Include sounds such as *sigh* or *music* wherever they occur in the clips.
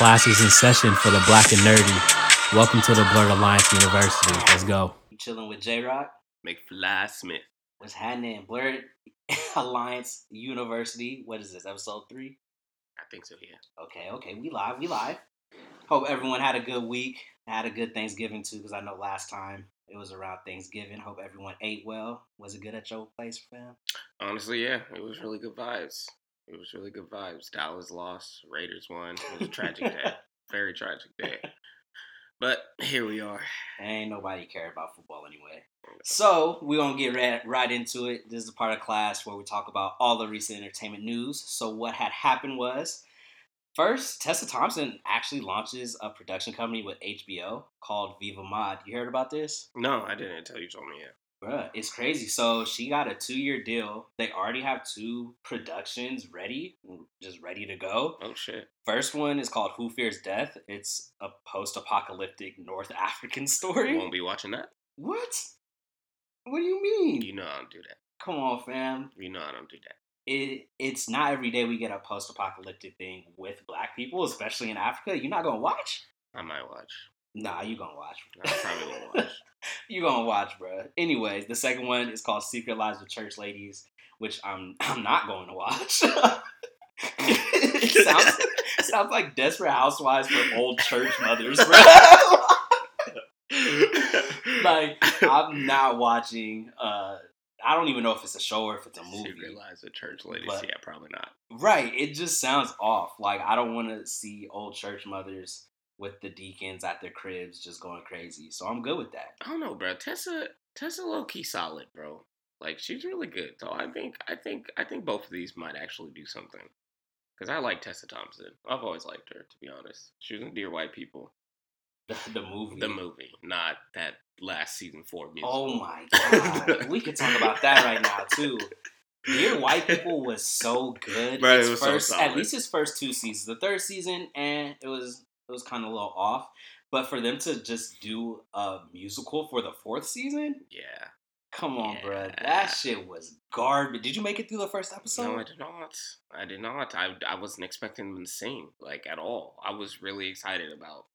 Classes in session for the Black and Nerdy. Welcome to the Blerd Alliance University. Let's go. You chilling with JRock? McFly Smith. What's happening? Blerd *laughs* Alliance University. What is this? Episode three? I think so, yeah. Okay, okay. We live. We live. Hope everyone had a good week. Had a good Thanksgiving too, because I know last time it was around Thanksgiving. Hope everyone ate well. Was it good at your place, fam? Honestly, yeah, it was really good vibes. It was really good vibes. Dallas lost, Raiders won. It was a tragic day. *laughs* Very tragic day. But here we are. Ain't nobody care about football anyway. Oh, so we're gonna get right, right into it. This is a part of class where we talk about all the recent entertainment news. So what had happened was first, Tessa Thompson actually launches a production company with HBO called Viva Maude. You heard about this? No, I didn't until you told me yet. Bruh, it's crazy. So she got a two year deal. They already have two productions ready, just ready to go. Oh shit. First one is called Who Fears Death. It's a post apocalyptic North *laughs* African story. You won't be watching that. What? What do you mean? You know I don't do that. Come on, fam. You know I don't do that. It it's not every day we get a post apocalyptic thing with black people, especially in Africa. You're not gonna watch? I might watch. Nah, you gonna watch. Probably won't watch. *laughs* you gonna watch, bro. Anyways, the second one is called Secret Lives of Church Ladies, which I'm *laughs* I'm not going to watch. it *laughs* sounds sounds like Desperate Housewives for old church mothers, bro. like I'm not watching. uh I don't even know if it's a show or if it's a movie. Secret Lives of Church Ladies. But- yeah, probably not. Right. It just sounds off. Like I don't want to see old church mothers with the deacons at their cribs just going crazy. So I'm good with that. I don't know, bro. Tessa Tessa low key solid, bro. Like she's really good. So I think I think I think both of these might actually do something. Cause I like Tessa Thompson. I've always liked her, to be honest. She was in Dear White People, The, the movie. the movie, not that last season four musical. Oh my god. we could talk about that right now too. Dear White People was so good. Bro, it was so first, at least his first two seasons. The third season, and it was it was kind of a little off. But for them to just do a musical for the fourth season, Yeah. come on, bruh. Yeah. That shit was garbage. Did you make it through the first episode? no, I did not. I did not. I, I wasn't expecting them to sing like at all. I was really excited about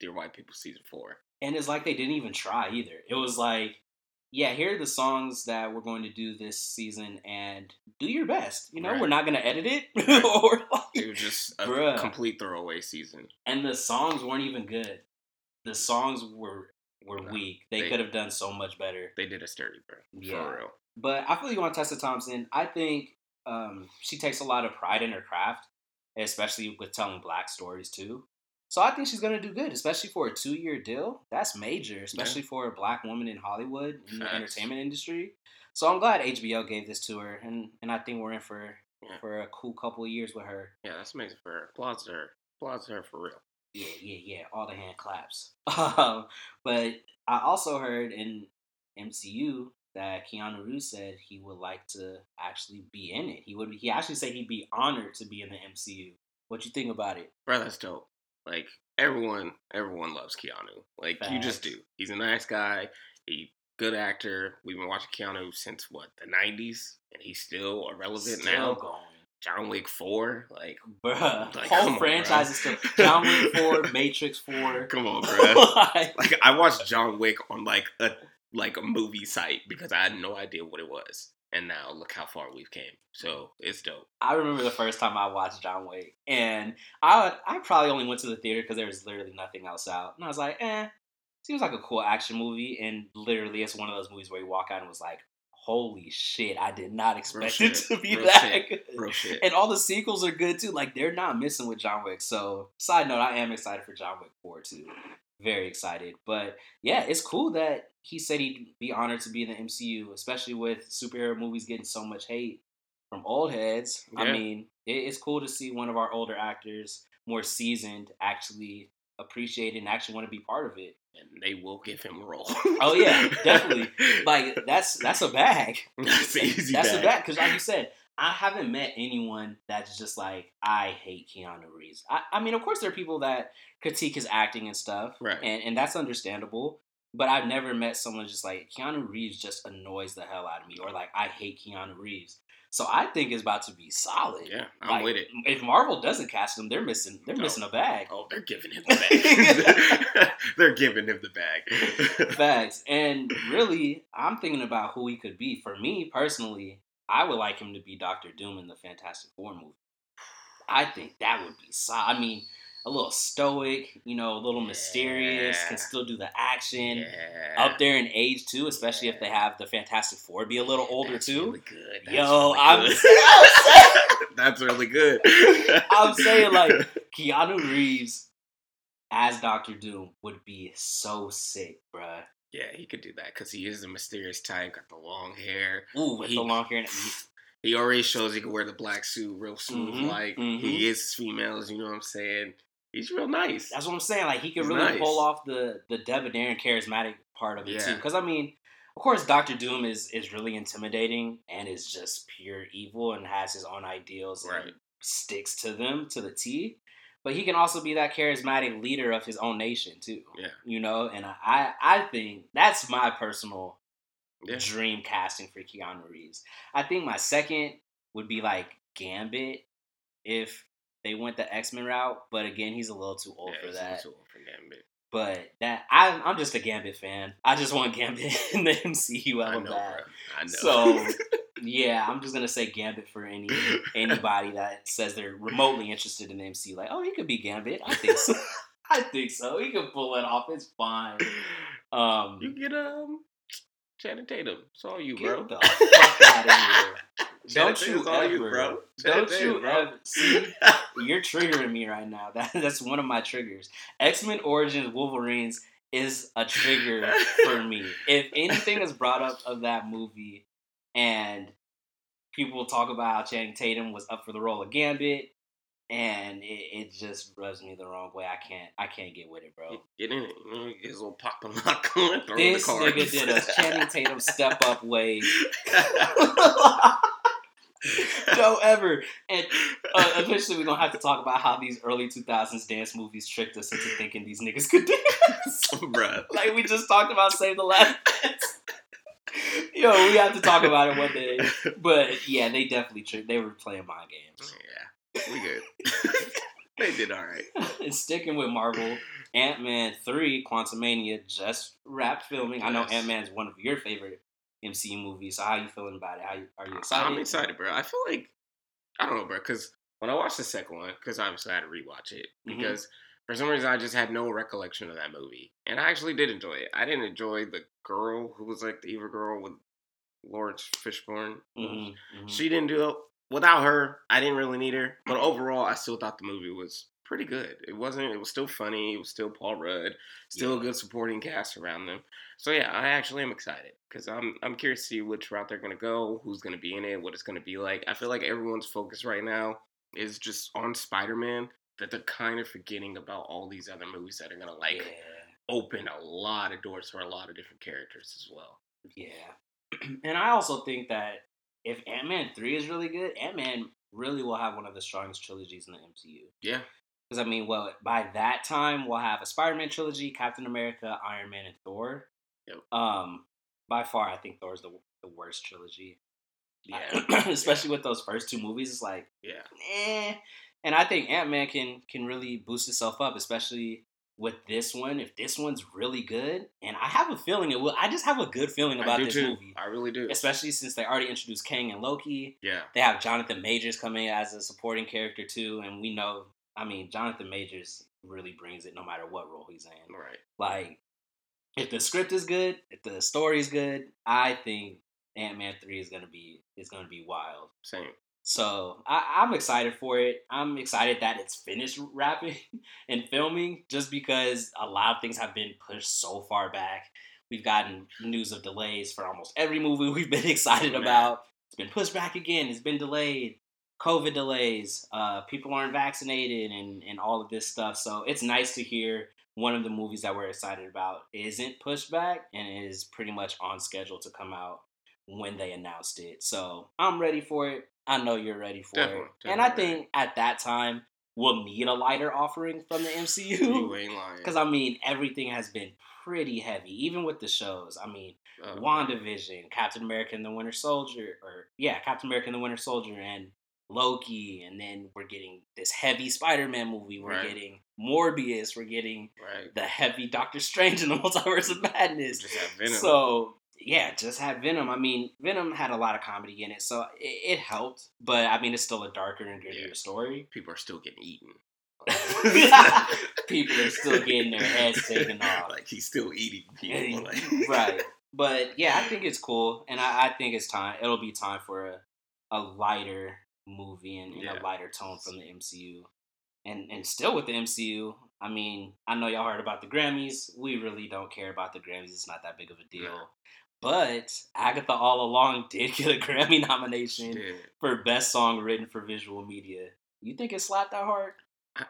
Dear White People season four. And it's like they didn't even try either. It was like, yeah, here are the songs that we're going to do this season, and do your best. You know, Right. we're not going to edit it, *laughs* or like, It was just a Bruh. complete throwaway season. and the songs weren't even good. The songs were were No, weak. They, they- could have done so much better. They did a sturdy, bro. Yeah. For real. But I feel you on Tessa Thompson. I think um, she takes a lot of pride in her craft, especially with telling black stories too. So I think she's gonna do good, especially for a two-year deal. That's major, especially for a black woman in Hollywood in the entertainment industry. So I'm glad HBO gave this to her, and and I think we're in for Yeah. for a cool couple of years with her. Yeah, that's amazing for her. Applause to her. Applause to her for real. Yeah, yeah, yeah. All the hand claps. *laughs* Um, but I also heard in MCU that Keanu Reeves said he would like to actually be in it. He would. He actually said he'd be honored to be in the MCU. What you think about it? Bro, that's dope. Like everyone, everyone loves Keanu. Like you just do. He's a nice guy. He good actor. We've been watching Keanu since what the '90s, and he's still irrelevant Still now. going, John Wick Four, like bruh. Like, whole franchise is still John Wick Four, *laughs* Matrix Four. come on, *laughs* bro. Like, like I watched John Wick on like a like a movie site because I had no idea what it was, and now look how far we've came. So it's dope. I remember the first time I watched John Wick, and I I probably only went to the theater because there was literally nothing else out, and I was like, eh, seems like a cool action movie, and literally it's one of those movies where you walk out and was like, holy shit, I did not expect it shit. to be Real that shit. good. Real shit. And all the sequels are good too. Like they're not missing with John Wick. So side note, I am excited for John Wick Four too. Very excited. But yeah, it's cool that he said he'd be honored to be in the MCU, especially with superhero movies getting so much hate from old heads. I mean, it's cool to see one of our older actors, more seasoned, actually appreciate it and actually want to be part of it. and they will give him a role. Oh, yeah, *laughs* definitely. Like that's that's a bag. that's *laughs* an easy That's bag. a bad because, like you said, I haven't met anyone that's just like I hate Keanu Reeves. I, I mean, of course, there are people that critique his acting and stuff, Right. And and that's understandable. but I've never met someone just like Keanu Reeves just annoys the hell out of me, or like I hate Keanu Reeves. So I think it's about to be solid. Yeah, I'm Like, with it. If Marvel doesn't cast him, they're missing. They're No. missing a bag. Oh, they're giving him the bag. *laughs* *laughs* they're giving him the bag. *laughs* Facts. And really, I'm thinking about who he could be. For me personally, I would like him to be Doctor Doom in the Fantastic Four movie. I think that would be so. I mean, a little stoic, you know, a little mysterious, can still do the action. yeah. Up there in age too, especially if they have the Fantastic Four be a little older That's too. Really good. That's Yo, really I'm good. saying- *laughs* That's really good. *laughs* I'm saying like *laughs* Keanu Reeves as Doctor Doom would be so sick, bruh. Yeah, he could do that because he is a mysterious type. Got the long hair. Ooh, with He- the long hair. And, He already shows he can wear the black suit real smooth. Mhm, like mhm. he is females. You know what I'm saying? He's real nice. That's what I'm saying. Like he could He's really nice. pull off the the debonair and charismatic part of it too. Because I mean, of course, Doctor Doom is is really intimidating and is just pure evil and has his own ideals Right. and sticks to them to the T. But he can also be that charismatic leader of his own nation too. Yeah. You know, and I I, think that's my personal Yeah. dream casting for Keanu Reeves. I think my second would be like Gambit if they went the X Men route. But again, he's a little too old Yeah, for that. too old for Gambit. But that I'm I'm just a Gambit fan. I just want Gambit *laughs* in the MCU I know, bro. I know. So *laughs* yeah, I'm just gonna say Gambit for any *laughs* anybody that says they're remotely interested in MCU. Like, oh, he could be Gambit. I think so. *laughs* *laughs* I think so. He could pull it off. It's fine. Um, you get um Channing Tatum. It's all you, bro. the fuck out. Don't you ever, you, bro. Don't Channing you bro. ever see? You're triggering me right now. That that's one of my triggers. X Men Origins Wolverines is a trigger for me. If anything is brought up of that movie, and people talk about how Channing Tatum was up for the role of Gambit, and it, it just rubs me the wrong way. I can't I can't get with it, bro. Get in it. You know, get his little pop and lock *laughs* on. This nigga did a Channing *laughs* Tatum step up way. *laughs* Don't ever. And uh, eventually, we're gonna have to talk about how these early 2000s dance movies tricked us into thinking these niggas could dance. Bruh. like we just talked about Save the Last Dance. *laughs* Yo, we have to talk about it one day. *laughs* But yeah, they definitely tricked. They were playing my games. Yeah, we good. *laughs* they did all right. and sticking with Marvel, Ant Man 3, Quantumania just wrapped filming. I know Yes. Ant Man's one of your favorite MCU movies. So how you feeling about it? How you, are you excited? I'm excited, bro. I feel like I don't know, bro, because when I watched the second one, because obviously I had to rewatch it Mhm. because for some reason I just had no recollection of that movie, and I actually did enjoy it. I didn't enjoy the girl who was like the evil girl with Laurence Fishburne. Mhm, mhm. She didn't do it without her. I didn't really need her, but overall, I still thought the movie was pretty good. It wasn't. It was still funny. It was still Paul Rudd. Still a good supporting cast around them. So yeah, I actually am excited because I'm I'm curious to see which route they're gonna go, who's gonna be in it, what it's gonna be like. I feel like everyone's focus right now is just on Spider Man. That they're kind of forgetting about all these other movies that are gonna like yeah. open a lot of doors for a lot of different characters as well. Yeah. *clears throat* and I also think that if Ant Man 3 is really good, Ant Man really will have one of the strongest trilogies in the MCU. Yeah, Because, I mean, well, by that time, we'll have a Spider Man trilogy, Captain America, Iron Man, and Thor. Yep. Um, by far, I think Thor's the, the worst trilogy. yeah, *clears throat* Especially with those first two movies, it's like, yeah. eh. And I think Ant Man can can really boost itself up, especially with this one. If this one's really good, and I have a feeling it will. I just have a good feeling about this too. movie, I really do. especially since they already introduced Kang and Loki. Yeah, They have Jonathan Majors coming as a supporting character too, and we know. I mean, Jonathan Majors really brings it no matter what role he's in. right. Like, if the script is good, if the story is good, I think Ant Man three is gonna be is gonna be wild. Same. So I, I'm excited for it. I'm excited that it's finished wrapping *laughs* and filming, just because a lot of things have been pushed so far back. We've gotten news of delays for almost every movie *laughs* we've been *laughs* excited Man. about. It's been pushed back again. It's been delayed. COVID delays. Uh, people aren't vaccinated, and and all of this stuff. So it's nice to hear one of the movies that we're excited about isn't pushed back and is pretty much on schedule to come out when they announced it. So I'm ready for it. I know you're ready for Definitely, it. And I think at that time, we'll need a lighter offering from the MCU. You *laughs* ain't lying. Because I mean, everything has been pretty heavy, even with the shows. I mean, Oh, WandaVision, Captain America and the Winter Soldier, or yeah, Captain America and the Winter Soldier, and Loki, and then we're getting this heavy Spider-Man movie. We're Right. getting Morbius. We're getting right. the heavy Doctor Strange in the *laughs* Multiverse of Madness. Just have Venom. So yeah, just had Venom. I mean, Venom had a lot of comedy in it, so it, it helped. But I mean, it's still a darker and grittier Yeah. story. People are still getting eaten. *laughs* People are still *laughs* getting their heads taken off. like he's still eating people. Like, right. *laughs* But yeah, I think it's cool, and I, I think it's time. It'll be time for a, a lighter movie and, and Yeah. a lighter tone from the MCU, and and still with the MCU. I mean, I know y'all heard about the Grammys. We really don't care about the Grammys. It's not that big of a deal. No. But Agatha All Along *laughs* did get a Grammy nomination Shit. for Best Song Written for Visual Media. You think it slapped that hard? I-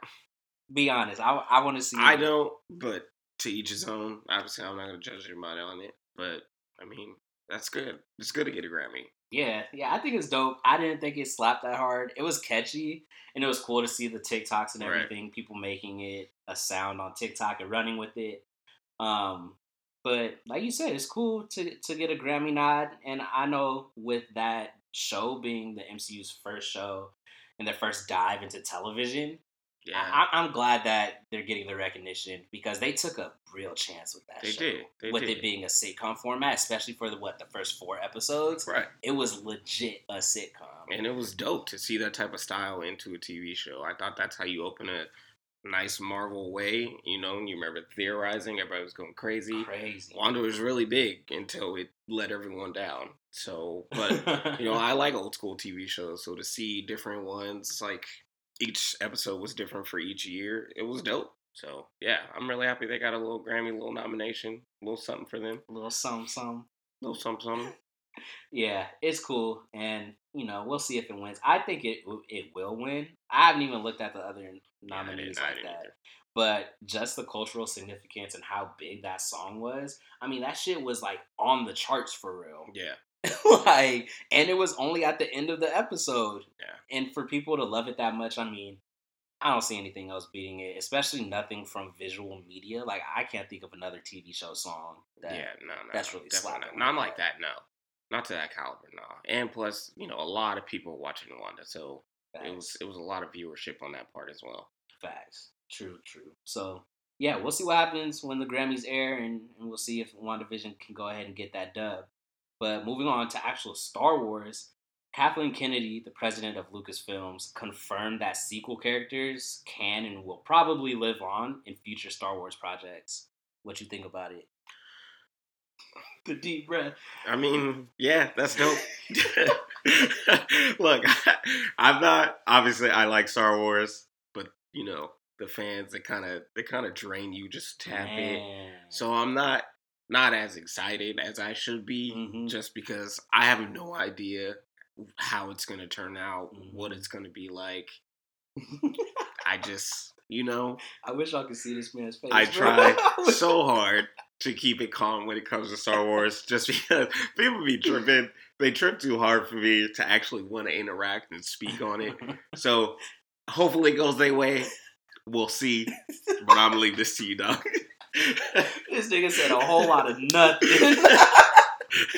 Be honest. I, I want to see. I don't, but to each his own. Obviously, I'm not gonna judge anybody on it, but I mean, that's good. It's good to get a Grammy. Yeah, yeah, I think it's dope. I didn't think it slapped that hard. It was catchy, and it was cool to see the TikToks and Right. everything, people making it a sound on TikTok and running with it. Um, but like you said, it's cool to to get a Grammy nod, and I know with that show being the MCU's first show and their first dive into television, Yeah, I, I'm glad that they're getting the recognition because they took a real chance with that They show. did. They with did. it being a sitcom format, especially for the what the first four episodes right. it was legit a sitcom. And it was dope to see that type of style into a TV show. I thought that's how you open a nice Marvel way. You know, you remember theorizing, everybody was going crazy. Crazy. Wanda was really big until it let everyone down. So, but you know, *laughs* I like old school TV shows, so to see different ones, like each episode was different for each year, it was dope. So yeah, I'm really happy they got a little Grammy, little nomination, a little something for them, little something, something. a little something, something. *laughs* Yeah, it's cool, and you know we'll see if it wins. I think it it will win. I haven't even looked at the other nominees Yeah, like that, either. but just the cultural significance and how big that song was. I mean, that shit was like on the charts for real. Yeah, *laughs* like, and it was only at the end of the episode. Yeah. And for people to love it that much, I mean, I don't see anything else beating it, especially nothing from visual media. Like, I can't think of another TV show song that. yeah, no, no, that's really slapping not. Not like that, no, not to that caliber, no. And plus, you know, a lot of people watching Wanda, so it was it was a lot of viewership on that part as well. Facts. True, true. So, yeah, we'll see what happens when the Grammys air, and, and we'll see if WandaVision can go ahead and get that dub. But moving on to actual Star Wars, Kathleen Kennedy, the president of Lucasfilms, confirmed that sequel characters can and will probably live on in future Star Wars projects. What you think about it? The deep breath. I mean, yeah, that's dope. *laughs* *laughs* *laughs* Look, *laughs* I'm not obviously I like Star Wars, but you know the fans they kind of they kind of drain you just bit. Man. So I'm not not as excited as I should be, Mhm. just because I have no idea how it's gonna turn out, what Mhm. it's gonna be like. *laughs* I just, you know, I wish I could see this man's face. I try so hard to keep it calm when it comes to Star *laughs* Wars, just because people be tripping. They trip too hard for me to actually want to interact and speak on it. *laughs* So hopefully it goes their way. We'll see. But I'm gonna leave this to you, dog. *laughs* this nigga said a whole lot of nothing.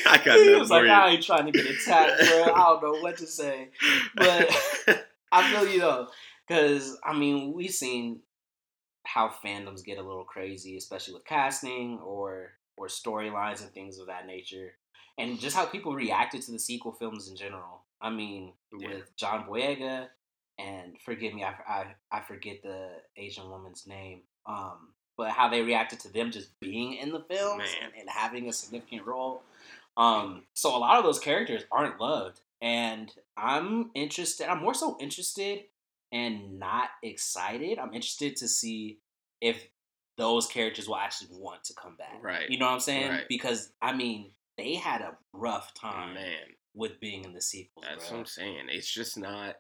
I got he nothing was like, you. I ain't trying to get attacked, bro. I don't know what to say. But I feel you though, because I mean, we've seen how fandoms get a little crazy, especially with casting or or storylines and things of that nature, and just how people reacted to the sequel films in general. I mean, Yeah. with John Boyega, and forgive me, I, I I forget the Asian woman's name. Um, but how they reacted to them just being in the films and, and having a significant role. Um, so a lot of those characters aren't loved, and I'm interested. I'm more so interested and not excited. I'm interested to see if those characters will actually want to come back. Right. You know what I'm saying? Right. Because I mean, they had a rough time man, with being in the sequels. that's bro. what I'm saying. It's just not.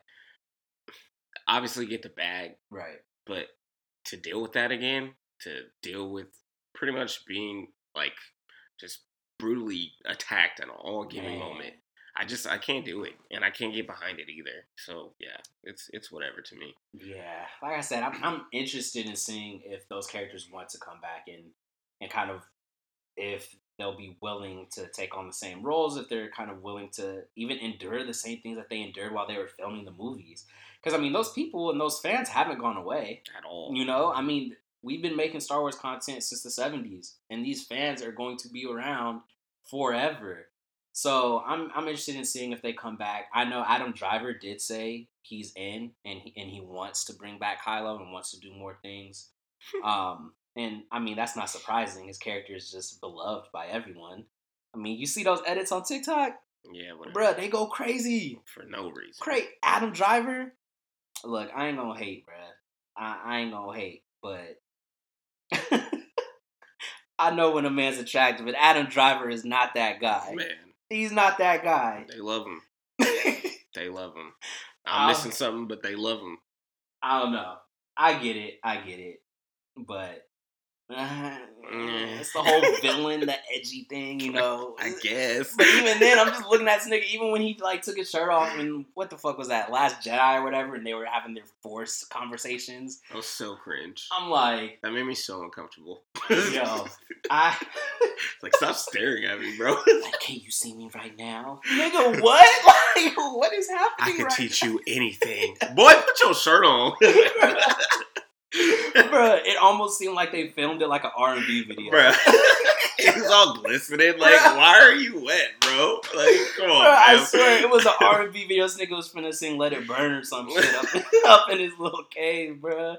Obviously, get the bag, Right. but to deal with that again, to deal with pretty much being like just brutally attacked at all given moment. I just I can't do it, and I can't get behind it either. So yeah, it's it's whatever to me. Yeah, like I said, I'm, I'm interested in seeing if those characters want to come back and and kind of if they'll be willing to take on the same roles, if they're kind of willing to even endure the same things that they endured while they were filming the movies. Because I mean, those people and those fans haven't gone away at all. You know, I mean, we've been making Star Wars content since the 70s, and these fans are going to be around forever. So I'm I'm interested in seeing if they come back. I know Adam Driver did say he's in and he, and he wants to bring back Kylo and wants to do more things. *laughs* um, and I mean that's not surprising. His character is just beloved by everyone. I mean, you see those edits on TikTok, Yeah, whatever. bruh, they go crazy. For no reason. Great, Adam Driver. Look, I ain't gonna hate, bruh. I, I ain't gonna hate, but *laughs* I know when a man's attractive, but Adam Driver is not that guy. Man, He's not that guy. they love him. *laughs* They love him. I'm missing something, but they love him. I don't know. I get it. I get it. But Mm. it's the whole villain, the edgy thing, you know. *laughs* I guess. But even then, I'm just looking at this nigga. Even when he like took his shirt off, and what the fuck was that? Last Jedi or whatever, and they were having their Force conversations. That was so cringe. I'm like, That made me so uncomfortable. yo, *laughs* I like, stop staring at me, bro. *laughs* like, can you see me right now, nigga? What? Like, what is happening? I can right teach you anything. Boy, put your shirt on. Bruh, it almost seemed like they filmed it like an R and B video. *laughs* It was all glistening. Like, why are you wet, bro? Like, come on, Bruh, I swear it was an R and B video. This nigga was finna sing "Let It Burn" or some shit up, *laughs* up in his little cave, bro.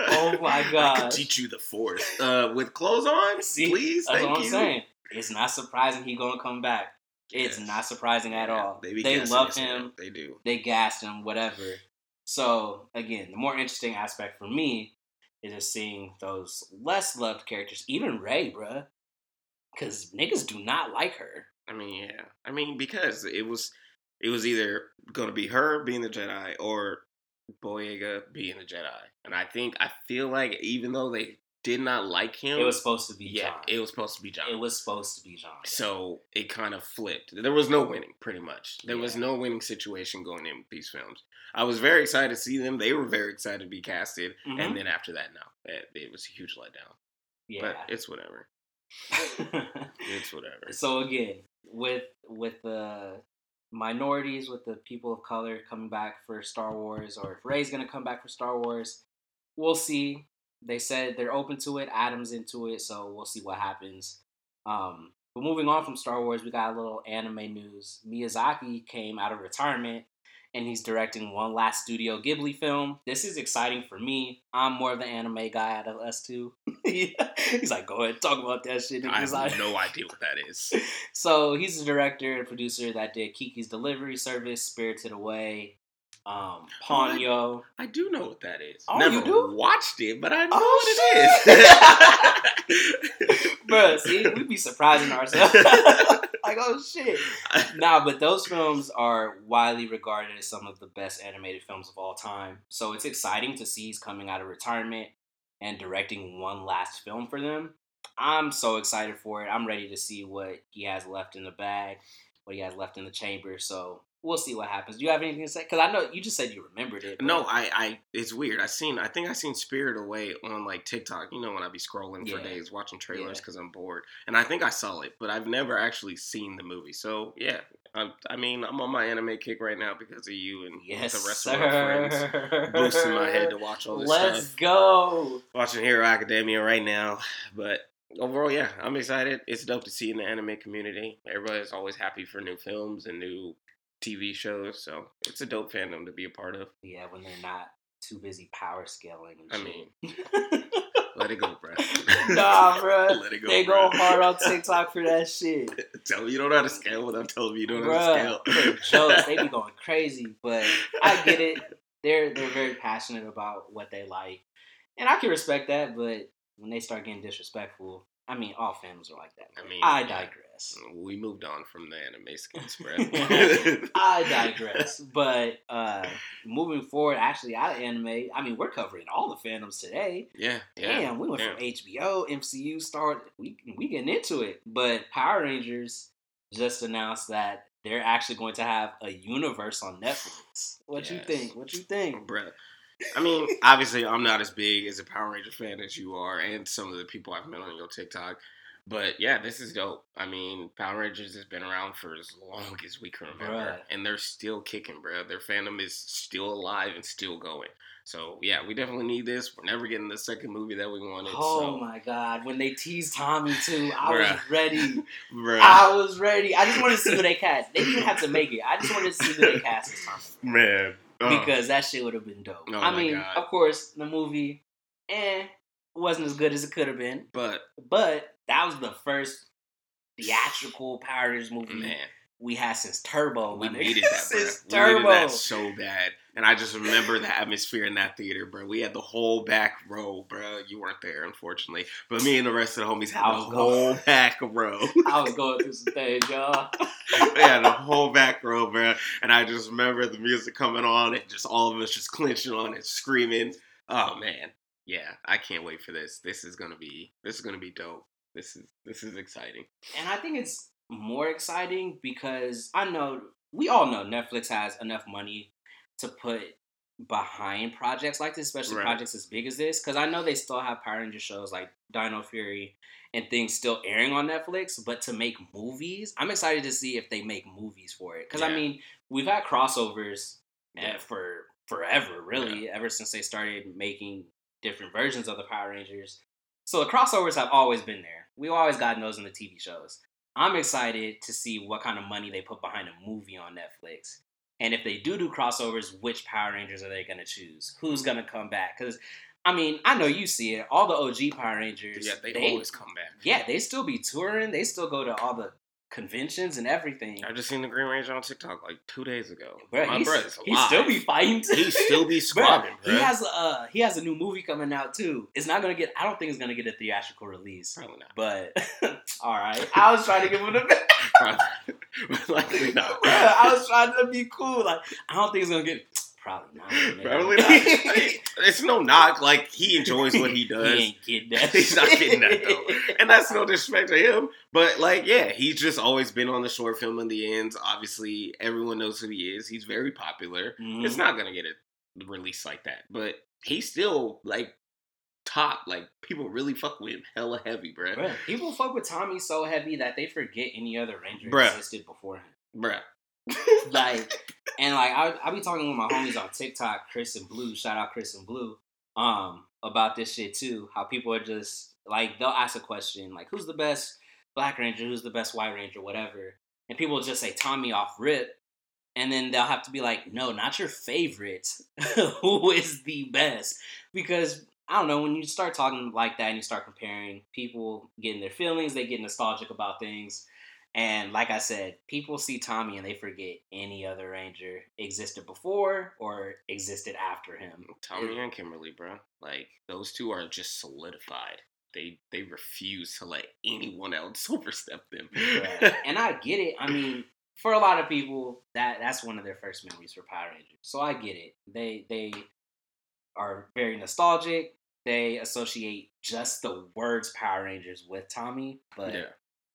Oh my I could god! teach you the force. Uh, with clothes on, See, please. That's Thank what I'm you. saying. It's not surprising he gonna come back. It's Yes. not surprising at Yeah, all. They, They, love him. They do. They gassed him. Whatever. So again, the more interesting aspect for me is just seeing those less loved characters, even Rey, bruh. Because niggas do not like her. I mean, yeah. I mean, because it was, it was either going to be her being the Jedi or Boyega being the Jedi, and I think I feel like even though they did not like him, It was supposed to be yeah, John. it was supposed to be John. It was supposed to be John. So it kind of flipped. There was no winning, pretty much. There was no winning situation going in with these films. I was very excited to see them. They were very excited to be casted. Mhm. And then after that, no, it, it was a huge letdown. yeah. But it's whatever. *laughs* It's whatever. so again, with with the minorities, with the people of color coming back for Star Wars, or if Rey's gonna come back for Star Wars, we'll see. They said they're open to it. Adam's into it, so we'll see what happens. Um, but moving on from Star Wars, we got a little anime news. Miyazaki came out of retirement and he's directing one last Studio Ghibli film. This is exciting for me. I'm more of the anime guy out of us two. *laughs* he's like, go ahead, talk about that shit. I have no idea what that is. *laughs* so he's the director and producer that did Kiki's Delivery Service, Spirited Away, um, Ponyo. I do know what that is. Oh, Never you do? watched it, but I know Oh, what it is. *laughs* *laughs* Bruh, see, we be surprising ourselves. *laughs* like, oh shit. Nah, but those films are widely regarded as some of the best animated films of all time. So it's exciting to see he's coming out of retirement and directing one last film for them. I'm so excited for it. I'm ready to see what he has left in the bag, what he has left in the chamber. So we'll see what happens. Do you have anything to say? Because I know you just said you remembered it. but- No, I, I, it's weird. I seen, I think I seen Spirit Away on like TikTok. You know, when I be scrolling for days watching trailers Yeah. because I'm bored, and I think I saw it, but I've never actually seen the movie. So yeah, I, I mean, I'm on my anime kick right now because of you and Yes, the rest sir. of my friends boosting my head to watch all this Let's stuff. go. Watching Hero Academia right now, but overall, yeah, I'm excited. It's dope to see in the anime community. Everybody's always happy for new films and new TV shows, so it's a dope fandom to be a part of. Yeah, when they're not too busy power scaling. And I shit. mean, *laughs* let it go, bro. *laughs* nah, bro. *laughs* Let it go. They bruh. go hard on TikTok for that shit. Tell me you don't know how to scale without telling me you don't know how to scale. jokes, they be going crazy, but I get it. They're they're very passionate about what they like, and I can respect that. But when they start getting disrespectful, I mean, all families are like that. I mean, I yeah. Digress. We moved on from the anime skins, bro. I digress. But uh moving forward, actually out of anime, I mean, we're covering all the fandoms today. yeah, yeah. Damn, we went damn. from HBO, MCU, Star. We we getting into it. But Power Rangers just announced that they're actually going to have a universe on Netflix. What you think? What you think? bruh. I mean, obviously, I'm not as big as a Power Ranger fan as you are, and some of the people I've met on your TikTok. But yeah, this is dope. I mean, Power Rangers has been around for as long as we can remember, Bruh. and they're still kicking, bruh. Their fandom is still alive and still going. So yeah, we definitely need this. We're never getting the second movie that we wanted. Oh so, my god! When they teased Tommy too, *laughs* I was ready. *laughs* bruh. I was ready. I just wanted to see who they cast. They didn't have to make it. I just wanted to see who they cast as Tommy. *laughs* man. Oh. because that shit would have been dope. Oh I mean, God. of course, the movie, eh, wasn't as good as it could have been, but but that was the first theatrical Power Rangers movie man, we had since Turbo. *laughs* we needed that, since. We Turbo. needed that so bad. And I just remember the atmosphere in that theater, bro. We had the whole back row, bro. You weren't there, unfortunately. But me and the rest of the homies had the was whole *laughs* back row. I was going through some things, y'all. *laughs* we had the whole back row, bro. And I just remember the music coming on and just all of us just clinching on it, screaming. Oh man. Yeah, I can't wait for this. This is gonna be this is gonna be dope. This is this is exciting. And I think it's more exciting because I know we all know Netflix has enough money to put behind projects like this, especially Right. projects as big as this. Because I know they still have Power Ranger shows like Dino Fury and things still airing on Netflix, but to make movies, I'm excited to see if they make movies for it. Because I mean, we've had crossovers eh, Yeah. for forever, really, ever since they started making different versions of the Power Rangers. So the crossovers have always been there. We always got those in the TV shows. I'm excited to see what kind of money they put behind a movie on Netflix. And if they do do crossovers, which Power Rangers are they going to choose? Who's going to come back? Because, I mean, I know you see it. All the OG Power Rangers. Yeah, they, always come back. Yeah, they still be touring. They still go to all the conventions and everything. I just seen the Green Ranger on TikTok like two days ago. Bruh, My brother's he still be fighting. he still be *laughs* Bruh, squabbing, he has a uh, he has a new movie coming out too. It's not gonna get. I don't think it's gonna get a theatrical release. Probably not. But *laughs* all right, I was trying to give him the. *laughs* Probably likely not. I was trying to be cool. Like I don't think it's gonna get. Probably not. nigga. *laughs* Probably not. *laughs* *laughs* it's no knock. Like he enjoys what he does. he ain't that. He's not getting that, though. and that's no disrespect to him. But like, yeah, he's just always been on the short film in the ends. Obviously, everyone knows who he is. He's very popular. Mhm. It's not gonna get a release like that, but he's still like top. Like people really fuck with him hella heavy, bruh. Bruh, people fuck with Tommy so heavy that they forget any other Ranger Bruh. existed before him. Bruh. Like and like I I be talking with my homies on TikTok, Chris and Blue, shout out Chris and Blue, um, about this shit too. How people are just like they'll ask a question like who's the best Black Ranger, who's the best White Ranger, whatever. And people just say Tommy off rip. And then they'll have to be like, no, not your favorite. *laughs* Who is the best? Because I don't know, when you start talking like that and you start comparing, people get in their feelings, they get nostalgic about things. And like I said, people see Tommy and they forget any other Ranger existed before or existed after him. Tommy and Kimberly, bro. Like those two are just solidified. They they refuse to let anyone else *laughs* overstep them. Right. and I get it. I mean, for a lot of people, that that's one of their first memories for Power Rangers. So I get it. They they are very nostalgic. They associate just the words Power Rangers with Tommy, but yeah.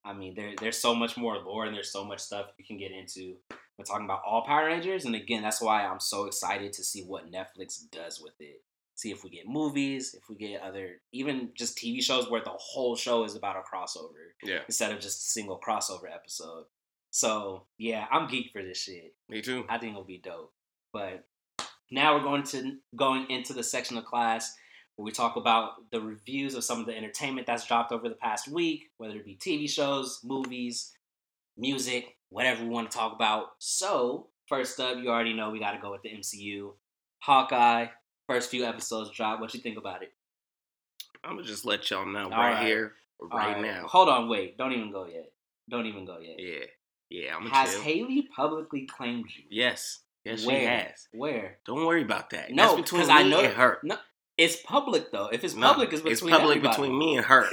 I mean, there, there's so much more lore and there's so much stuff you can get into when talking about all Power Rangers. And again, that's why I'm so excited to see what Netflix does with it. See if we get movies, if we get other, even just TV shows where the whole show is about a crossover Yeah. instead of just a single crossover episode. So yeah, I'm geeked for this shit. Me too. I think it'll be dope. But now we're going to going into the section of class we talk about the reviews of some of the entertainment that's dropped over the past week, whether it be TV shows, movies, music, whatever we want to talk about. So first up, you already know we got to go with the MCU. Hawkeye, first few episodes dropped. What you think about it? I'm gonna just let y'all know All right, right. here, right now. Hold on, wait. Don't even go yet. Don't even go yet. Yeah. Yeah, I'm Has chill. Haley publicly claimed you? yes. Yes, Where? she has. Where? Don't worry about that. No, because I know and her. No, it's public though. If it's No, public, it's between it's public everybody. between me and her. *laughs*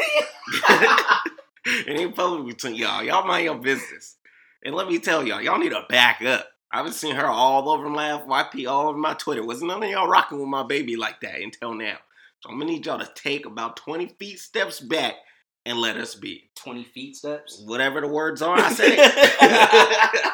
it ain't public between y'all. Y'all mind your business. And let me tell y'all, y'all need to back up. I've been seeing her all over my FYP, all over my Twitter. Wasn't none of y'all rocking with my baby like that until now. So I'm gonna need y'all to take about 20 feet steps back and let us be. Twenty feet steps. Whatever the words are, I said it. *laughs* *laughs*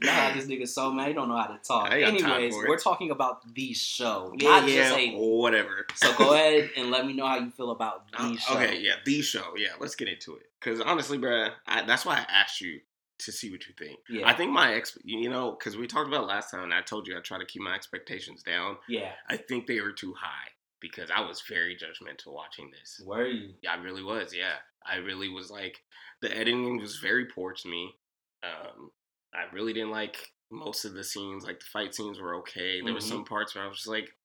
Nah, this nigga's so mad. He don't know how to talk. I ain't got time Anyways, we're talking about the show, yeah, not yeah, just a. whatever. So go ahead and let me know how you feel about *laughs* the show. Okay, yeah, the show. Yeah, let's get into it. Because honestly, bruh, I, that's why I asked you to see what you think. Yeah. I think my ex, you know, because we talked about last time, and I told you I try to keep my expectations down. Yeah. I think they were too high because I was very judgmental watching this. Were you? Yeah, I really was. Yeah, I really was like the editing was very poor to me. Um, I really didn't like most of the scenes. Like the fight scenes were okay. There were Mhm. some parts where I was just like,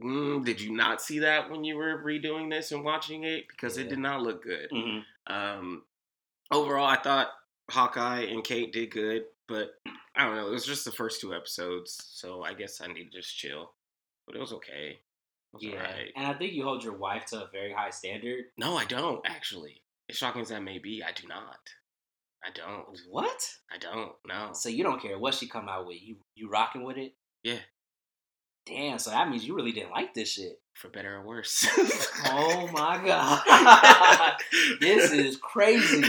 mm, "Did you not see that when you were redoing this and watching it? Because Yeah. it did not look good." hmm Um, overall, I thought Hawkeye and Kate did good, but *clears throat* I don't know. It was just the first two episodes, so I guess I need to just chill. But it was okay. It was Yeah. alright. And I think you hold your wife to a very high standard. No, I don't actually. As shocking as that may be, I do not. I don't. What? I don't. No. So you don't care what she come out with. You you rocking with it? Yeah, Damn. So that means you really didn't like this shit. for better or worse. Oh my *laughs* god. *laughs* this is crazy.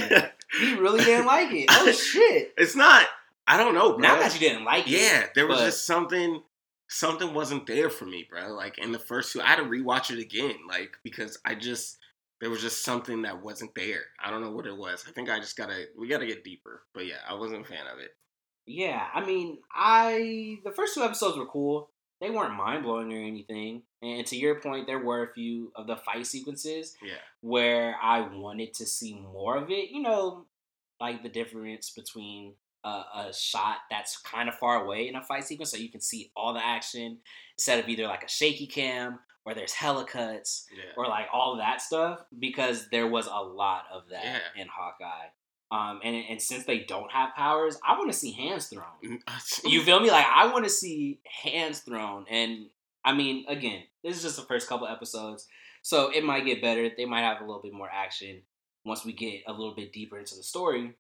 He really didn't like it. Oh shit. It's not. I don't know, bro. Not that you didn't like it. Yeah, there was but- just something. Something wasn't there for me, bro. Like in the first two, I had to rewatch it again, like because I just there was just something that wasn't there. I don't know what it was. I think I just gotta we gotta get deeper. But yeah, I wasn't a fan of it. Yeah, I mean, I the first two episodes were cool. They weren't mind blowing or anything. And to your point, there were a few of the fight sequences Yeah, where I wanted to see more of it. You know, like the difference between a, a shot that's kind of far away in a fight sequence, so you can see all the action instead of either like a shaky cam or there's helicuts yeah. or like all of that stuff because there was a lot of that Yeah. in Hawkeye. Um, and and since they don't have powers, I want to see hands thrown. Mm, You feel me? Like I want to see hands thrown, and I mean, again, this is just the first couple episodes, so it might get better. They might have a little bit more action once we get a little bit deeper into the story.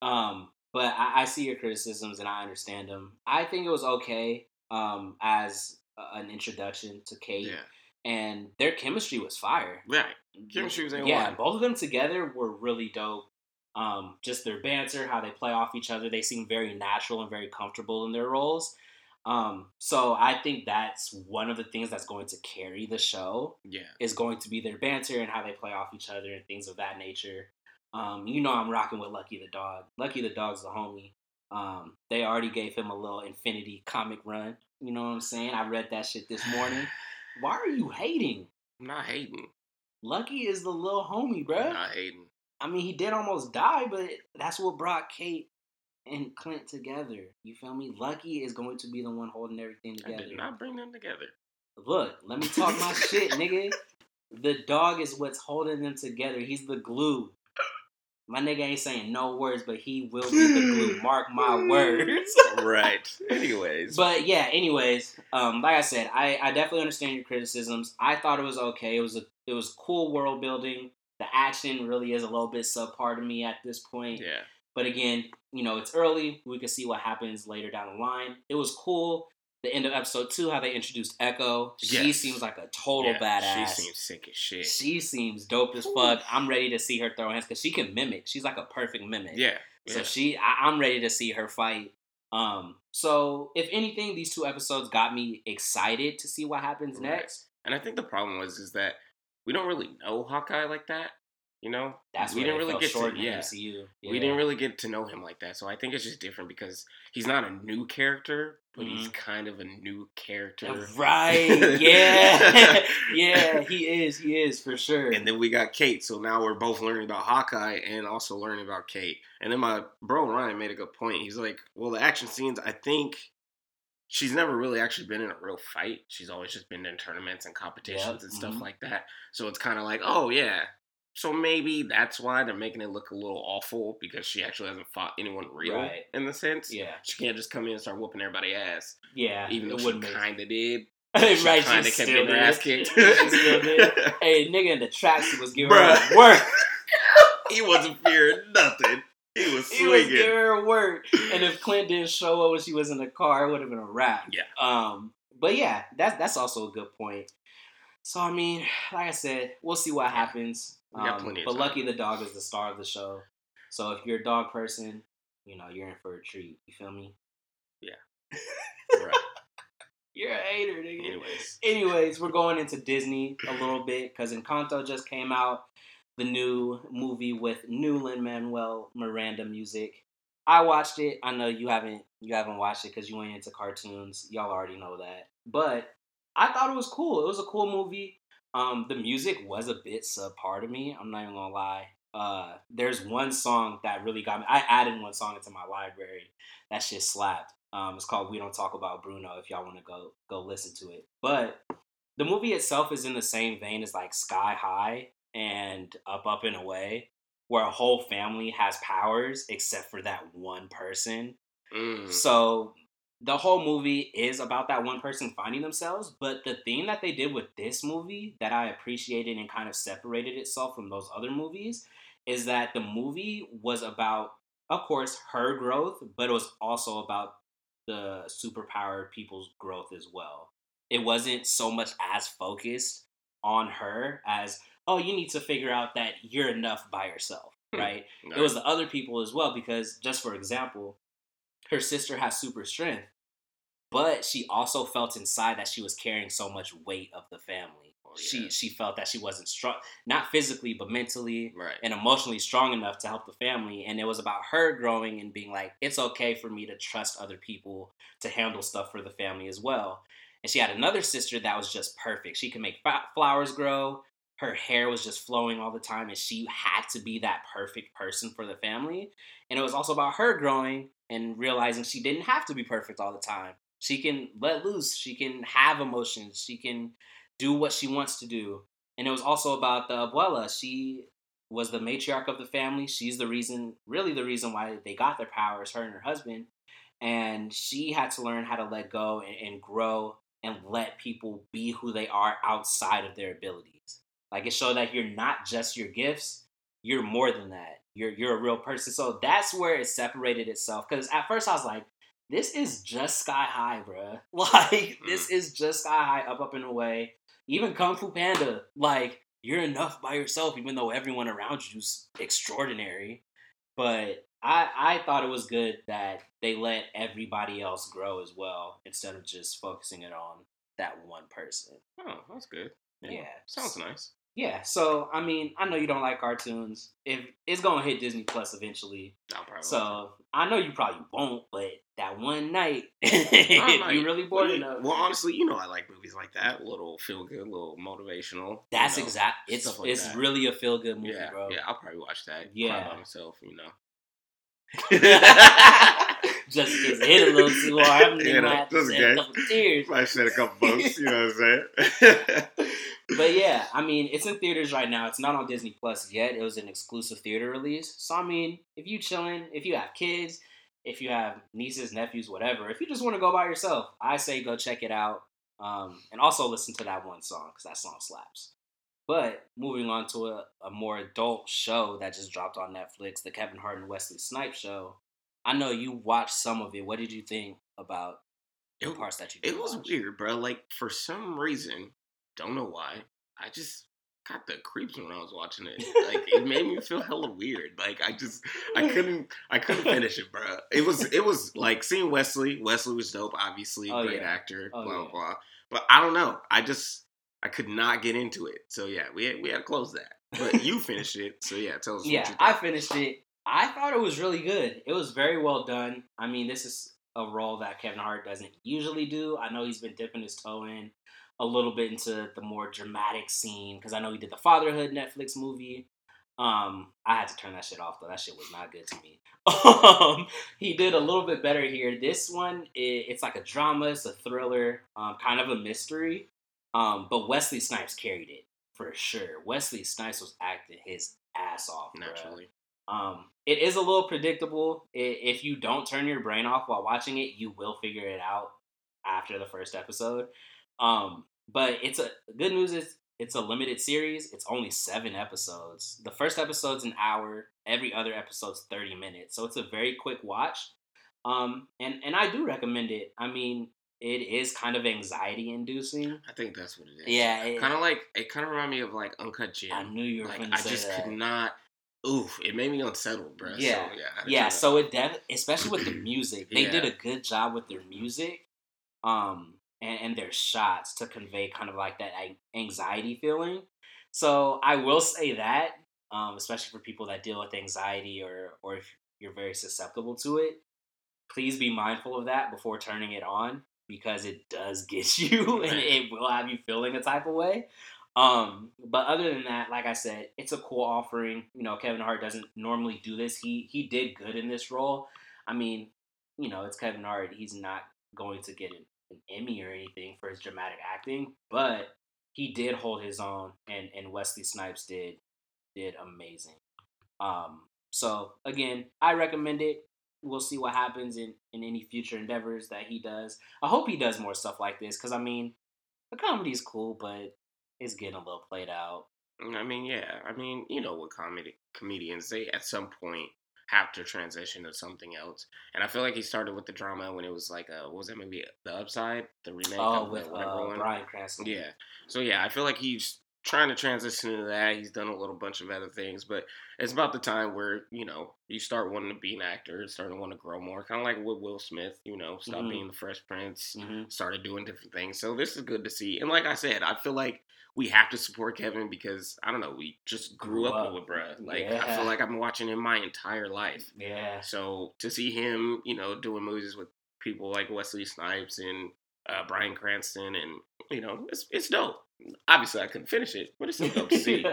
Um, but I, I see your criticisms and I understand them. I think it was okay um, as a- an introduction to Kate, yeah, and their chemistry was fire. right. Chemistry was A1. Yeah, both of them together were really dope. Um, just their banter, how they play off each other, they seem very natural and very comfortable in their roles. Um, so I think that's one of the things that's going to carry the show Yeah, is going to be their banter and how they play off each other and things of that nature. Um, you know, I'm rocking with Lucky the dog. Lucky the dog's the homie. Um, they already gave him a little Infinity comic run. You know what I'm saying? I read that shit this morning. *sighs* Why are you hating? I'm not hating. Lucky is the little homie, bruh. I'm not hating. I mean, he did almost die, but that's what brought Kate and Clint together. You feel me? Lucky is going to be the one holding everything I together. did not bring them together. Look, let me talk my shit, nigga. *laughs* The dog is what's holding them together. He's the glue. My nigga ain't saying no words, but he will be the glue. *laughs* Mark my words. *laughs* right. Anyways, But yeah, anyways, um, like I said, I, I definitely understand your criticisms. I thought it was okay. It was a it was cool world building. The action really is a little bit subpar to me at this point. yeah, But again, you know, it's early. We can see what happens later down the line. It was cool. The end of episode two, how they introduced Echo. She Yes. seems like a total yeah, badass. She seems sick as shit. She seems dope as fuck. I'm ready to see her throw hands because she can mimic. She's like a perfect mimic. yeah, So yeah. she, I, I'm ready to see her fight. Um, so if anything, these two episodes got me excited to see what happens Right. next. And I think the problem was is that we don't really know Hawkeye like that. You know, That's we didn't really get to in the yeah. We didn't really get to know him like that, so I think it's just different because he's not a new character, but he's Mhm. kind of a new character. Right. *laughs* Yeah. *laughs* yeah, he is. He is for sure. And then we got Kate, so now we're both learning about Hawkeye and also learning about Kate. And then my bro Ryan made a good point. He's like, "Well, the action scenes, I think she's never really actually been in a real fight. She's always just been in tournaments and competitions Yep, and stuff mhm. like that. So it's kind of like, oh yeah." So maybe that's why they're making it look a little awful because she actually hasn't fought anyone real Right. in the sense. yeah. She can't just come in and start whooping everybody ass, Yeah. even though it she kind of did. *laughs* right, She kind of kept getting her ass kicked. *laughs* She still did. *laughs* Hey, nigga in the tracksuit was giving Bruh. her work. he wasn't fearing nothing. He was swinging. He was giving her work. And if *clears throat* Clint didn't show up when she was in the car, it would have been a wrap. Yeah. Um. But yeah, that's that's also a good point. So I mean, like I said, we'll see what Yeah. happens. We got Um, plenty but time. Lucky the dog is the star of the show. So if you're a dog person, you know, you're in for a treat. You feel me? Yeah. *laughs* right. You're a hater, nigga. Anyways. Anyways, we're going into Disney a little bit because Encanto just came out, the new movie with new Lin Manuel Miranda music. I watched it. I know you haven't you haven't watched it because you ain't into cartoons. Y'all already know that. But I thought it was cool. It was a cool movie. Um, the music was a bit subpar to me. I'm not even gonna lie. Uh, there's one song that really got me. I added one song into my library. That shit slapped. Um, it's called "We Don't Talk About Bruno." If y'all want to go go listen to it, but the movie itself is in the same vein as like Sky High and Up Up and Away, where a whole family has powers except for that one person. Mm. So the whole movie is about that one person finding themselves. But the thing that they did with this movie that I appreciated and kind of separated itself from those other movies is that the movie was about, of course, her growth, but it was also about the superpowered people's growth as well. It wasn't so much as focused on her as, oh, you need to figure out that you're enough by yourself, Hmm. right? It was the other people as well because, just for example, her sister has super strength, but she also felt inside that she was carrying so much weight of the family. Oh, She yeah. she felt that she wasn't strong, not physically, but mentally Right. and emotionally strong enough to help the family. And it was about her growing and being like, it's okay for me to trust other people to handle stuff for the family as well. And she had another sister that was just perfect. She could make flowers grow. Her hair was just flowing all the time, and she had to be that perfect person for the family. And it was also about her growing and realizing she didn't have to be perfect all the time. She can let loose. She can have emotions. She can do what she wants to do. And it was also about the abuela. She was the matriarch of the family. She's the reason, really the reason why they got their powers, her and her husband. And she had to learn how to let go and, and grow and let people be who they are outside of their abilities. Like it showed that you're not just your gifts, you're more than that. You're you're a real person. So that's where it separated itself. Because at first I was like, this is just sky high, bruh. *laughs* Like this mm. is just sky high, up, up and away. Even Kung Fu Panda, like you're enough by yourself, even though everyone around you's extraordinary. But I I thought it was good that they let everybody else grow as well instead of just focusing it on that one person. Oh, that's good. Yeah. Sounds nice. Yeah, so I mean, I know you don't like cartoons. If it's gonna hit Disney Plus eventually, so I know you probably won't. But that one night, *laughs* you really bored well, enough, Well, honestly, you know I like movies like that. A little feel good, a little motivational. that's you know, exact. It's like it's that. really a feel good movie, yeah, bro. yeah. I'll probably watch that. Yeah. by myself. You know. *laughs* just because it hit a little too hard. I'm You gonna know, just shed *laughs* a couple tears. I shed a couple votes. You know what I'm saying? But yeah, I mean, it's in theaters right now. It's not on Disney Plus yet. It was an exclusive theater release. So I mean, if you chilling, if you have kids, if you have nieces, nephews, whatever, if you just want to go by yourself, I say go check it out. Um, and also listen to that one song because that song slaps. But moving on to a, a more adult show that just dropped on Netflix, the Kevin Hart and Wesley Snipes show. I know you watched some of it. What did you think about the It- parts that you? It was watch? weird, bro. Like for some reason, don't know why. I just got the creeps when I was watching it. Like it made me feel *laughs* hella weird. Like I just I *laughs* couldn't I couldn't finish it, bro. It was it was like seeing Wesley. Wesley was dope, obviously, Oh, great yeah. actor, Oh, blah yeah. blah blah. But I don't know. I just I could not get into it. So yeah, we had, we had to close that. But you finished it, so yeah, tell us. yeah, what you I finished it. I thought it was really good. It was very well done. I mean, this is a role that Kevin Hart doesn't usually do. I know he's been dipping his toe in a little bit into the more dramatic scene because I know he did the Fatherhood Netflix movie. Um, I had to turn that shit off though. That shit was not good to me. *laughs* Um, he did a little bit better here. This one, it, it's like a drama, it's a thriller, um, kind of a mystery. Um, but Wesley Snipes carried it for sure. Wesley Snipes was acting his ass off. bruh. naturally. Um, it is a little predictable. I- If you don't turn your brain off while watching it, you will figure it out after the first episode. Um, but it's a good news is it's a limited series. It's only seven episodes. The first episode's an hour. Every other episode's thirty minutes. So it's a very quick watch. Um, and and I do recommend it. I mean, it is kind of anxiety inducing. I think that's what it is. Yeah, kind of like it kind of reminded me of like Uncut I knew you were Like going I say just that. could not oof, it made me unsettled, bro. Yeah. so, yeah, I had to yeah so it def- especially with the music *clears throat* they did a good job with their music um and, and their shots to convey kind of like that anxiety feeling so i will say that um especially for people that deal with anxiety or or if you're very susceptible to it please be mindful of that before turning it on because it does *laughs* get you and it will have you feeling a type of way um, but other than that, like I said, it's a cool offering. You know, Kevin Hart doesn't normally do this. He he did good in this role. I mean, you know, it's Kevin Hart. He's not going to get an, an Emmy or anything for his dramatic acting, but he did hold his own, and and Wesley Snipes did did amazing. Um, so again, I recommend it. We'll see what happens in in any future endeavors that he does. I hope he does more stuff like this because I mean, the comedy is cool, but it's getting a little played out. I mean, yeah. I mean, you know what comedy comedians they at some point have to transition to something else. And I feel like he started with the drama when it was like uh what was that maybe The Upside, the remake Oh, of with uh. Bryan Cranston. Yeah. So yeah, I feel like he's trying to transition into that. He's done a little bunch of other things, but it's about the time where you know you start wanting to be an actor, starting to want to grow more, kind of like with Will Smith. You know, stop Mhm. being the Fresh Prince, hmm started doing different things. So this is good to see. And like I said, I feel like we have to support Kevin because I don't know, we just grew, Grew up, up. with bruh. Like I feel like I've been watching him my entire life. Yeah. So to see him, you know, doing movies with people like Wesley Snipes and uh, Bryan Cranston, and you know, it's it's dope. Obviously, I couldn't finish it, but it's still dope to see.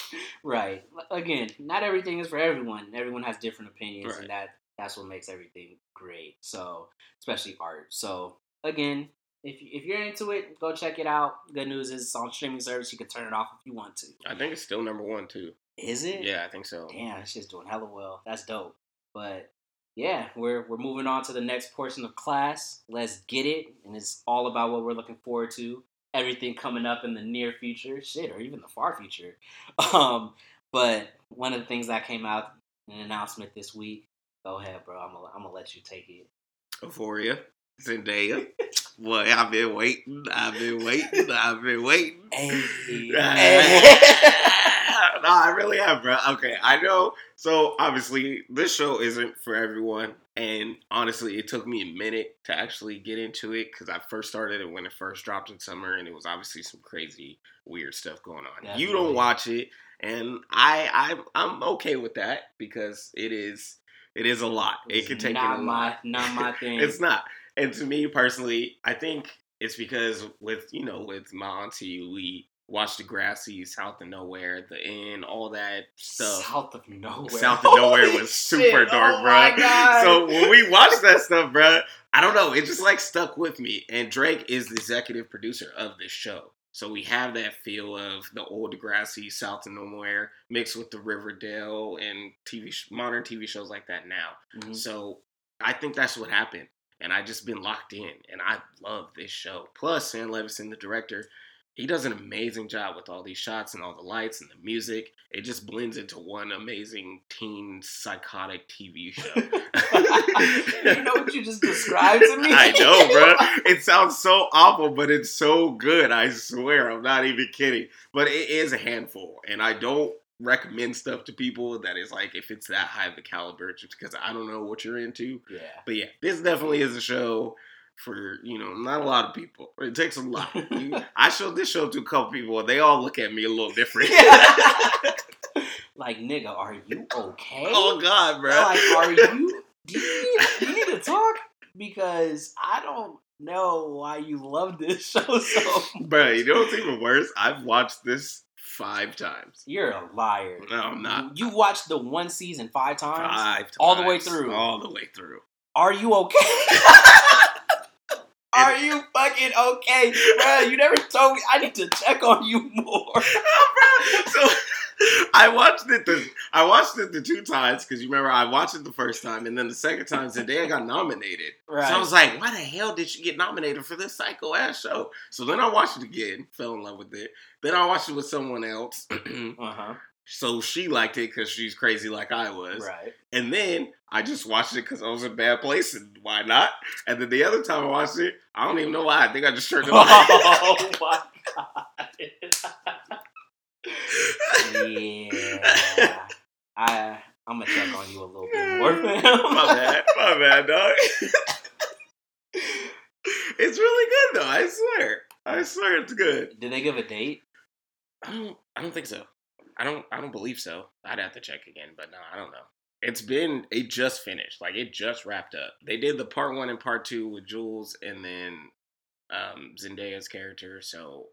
*laughs* right. Again, not everything is for everyone. Everyone has different opinions, Right. and that that's what makes everything great. So, especially art. So, again, if if you're into it, go check it out. Good news is it's on streaming service. You can turn it off if you want to. I think it's still number one too. Is it? Yeah, I think so. Damn, it's just doing hella well. That's dope. But yeah, we're we're moving on to the next portion of class. Let's get it, and it's all about what we're looking forward to. Everything coming up in the near future, shit, or even the far future. *laughs* Um, but one of the things that came out an announcement this week. Go ahead, bro. I'm gonna I'm gonna let you take it. Euphoria, Zendaya. Boy, I've been waiting. I've been waiting. I've been waiting. *laughs* Hey, *laughs* no, I really have, bro. Okay, I know. So obviously, this show isn't for everyone, and honestly, it took me a minute to actually get into it because I first started it when it first dropped in summer, and it was obviously some crazy, weird stuff going on. You don't watch it, and I, I, I'm okay with that because it is, it is a lot. It can take not my lot. not my *laughs* thing. It's not. And to me personally, I think it's because with you know with my auntie, we watched Degrassi, South of Nowhere, The N, all that stuff. South of nowhere. South of Nowhere Holy was super shit. dark, oh bro. So when we watched that stuff, bro, I don't know, it just like stuck with me. And Drake is the executive producer of this show. So we have that feel of the old Degrassi, South of Nowhere, mixed with the Riverdale and TV sh- modern TV shows like that now. Mhm. So I think that's what happened. And I just been locked in. And I love this show. Plus, Sam Levinson, the director, he does an amazing job with all these shots and all the lights and the music. It just blends into one amazing teen psychotic TV show. *laughs* you know what you just described to me? I know, bro. *laughs* It sounds so awful, but it's so good. I swear, I'm not even kidding. But it is a handful, and I don't recommend stuff to people that is like if it's that high of a caliber, just because I don't know what you're into. Yeah. But yeah, this definitely is a show for you know not a lot of people. It takes a lot. *laughs* I showed this show to a couple people, and they all look at me a little different. *laughs* like, nigga, are you okay? oh God, bro. Like, are you? Do you, *laughs* need, do you need to talk? Because I don't know why you love this show so. Bro, you know what's even worse? I've watched this five times. You're a liar. No, I'm not. You watched the one season five times. Five times. All the way through. All the way through. Are you okay? Are you fucking okay, bro? You never told me. I need to check on you more. *laughs* so I watched it the I watched it the two times because you remember I watched it the first time and then the second time Zendaya got nominated. Right. So I was like, why the hell did she get nominated for this psycho ass show? So then I watched it again, fell in love with it. Then I watched it with someone else. *clears throat* Uh huh. So she liked it because she's crazy like I was. Right. And then I just watched it because I was in a bad place and why not? And then the other time I watched it, I don't even know why. I think I just turned it *laughs* off. Oh my god. yeah. I I'm gonna check on you a little bit more, *laughs* my bad, my bad, dog. it's really good though. I swear, I swear it's good. Did they give a date? I don't, I don't think so. I don't, I don't believe so. I'd have to check again, but no, I don't know. It's been, it just finished. Like it just wrapped up. They did the part one and part two with Jules, and then um Zendaya's character. So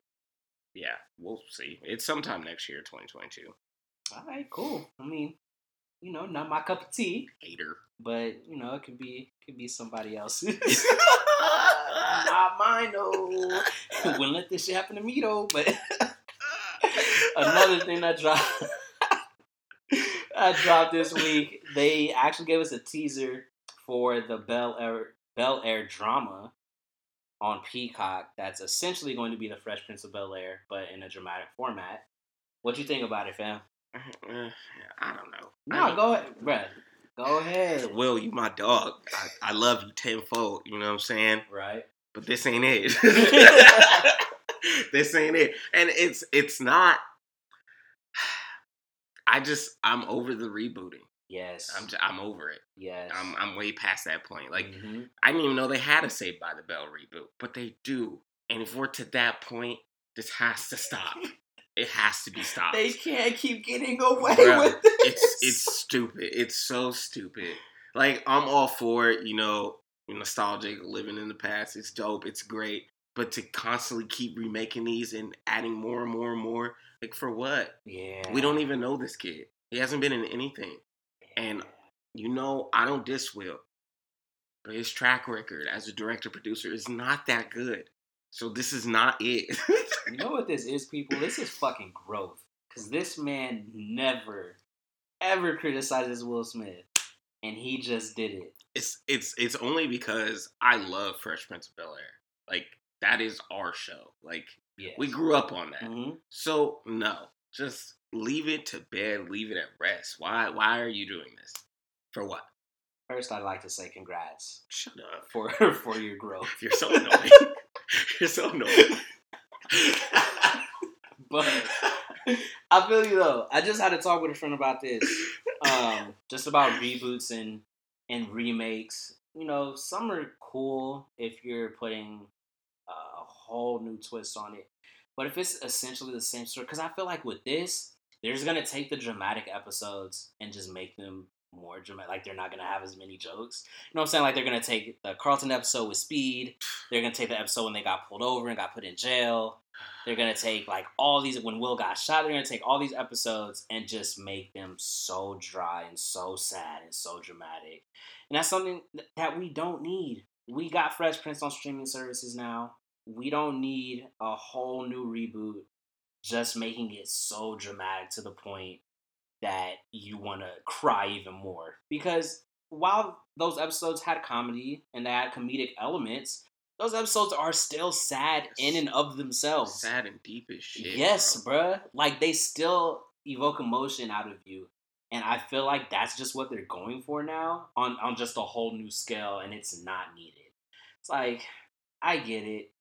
yeah, we'll see. It's sometime next year, 2022. All right, cool. I mean, you know, not my cup of tea, Hater. but you know, it could be could be somebody else's. *laughs* not mine though. *laughs* Wouldn't let this shit happen to me though. But *laughs* another thing that dropped *laughs* that dropped this week, they actually gave us a teaser for the Bel Air Bel Air drama on Peacock. That's essentially going to be the Fresh Prince of Bel Air, but in a dramatic format. What you think about it, fam? Uh, I don't know. No, don't- go ahead, bruh. Go ahead. *laughs* Will, you my dog. I, I love you tenfold. You know what I'm saying? Right. But this ain't it. *laughs* this ain't it. And it's it's not. I just I'm over the rebooting. Yes. I'm just, I'm over it. yes. I'm I'm way past that point. Like Mhm. I didn't even know they had a Saved by the Bell reboot, but they do. And if we're to that point, this has to stop. *laughs* It has to be stopped. they can't keep getting away with this. it's it's stupid. It's so stupid. Like I'm all for it, you know, nostalgic, living in the past. It's dope. It's great. But to constantly keep remaking these and adding more and more and more, like for what? yeah. We don't even know this kid. He hasn't been in anything. And you know, I don't diss Will, but his track record as a director producer is not that good. So this is not it. You know what this is, people? This is fucking growth. Because this man never, ever criticizes Will Smith. And he just did it. it's it's it's only because I love Fresh Prince of Bel Air. Like that is our show. Like Yeah. we grew up on that. hmm So no, just leave it to bed. Leave it at rest. Why why are you doing this? For what? First, I'd like to say congrats Shut up. for *laughs* for your growth. You're so annoying. *laughs* You're so annoying. *laughs* But I feel you though. I just had to talk with a friend about this. Um, just about reboots and and remakes. You know, some are cool if you're putting whole new twist on it. But if it's essentially the same story, because I feel like with this, they're just gonna take the dramatic episodes and just make them more dramatic. Like they're not gonna have as many jokes. You know what I'm saying? Like they're gonna take the Carlton episode with Speed. They're gonna take the episode when they got pulled over and got put in jail. They're gonna take like all these when Will got shot. They're gonna take all these episodes and just make them so dry and so sad and so dramatic. And that's something that we don't need. We got Fresh Prince on streaming services now. We don't need a whole new reboot. Just making it so dramatic to the point that you want to cry even more. Because while those episodes had comedy and they had comedic elements, those episodes are still sad in and of themselves. Sad and deep as shit. yes, bro. bruh. Like they still evoke emotion out of you. And I feel like that's just what they're going for now on, on just a whole new scale, and it's not needed. It's like, I get it.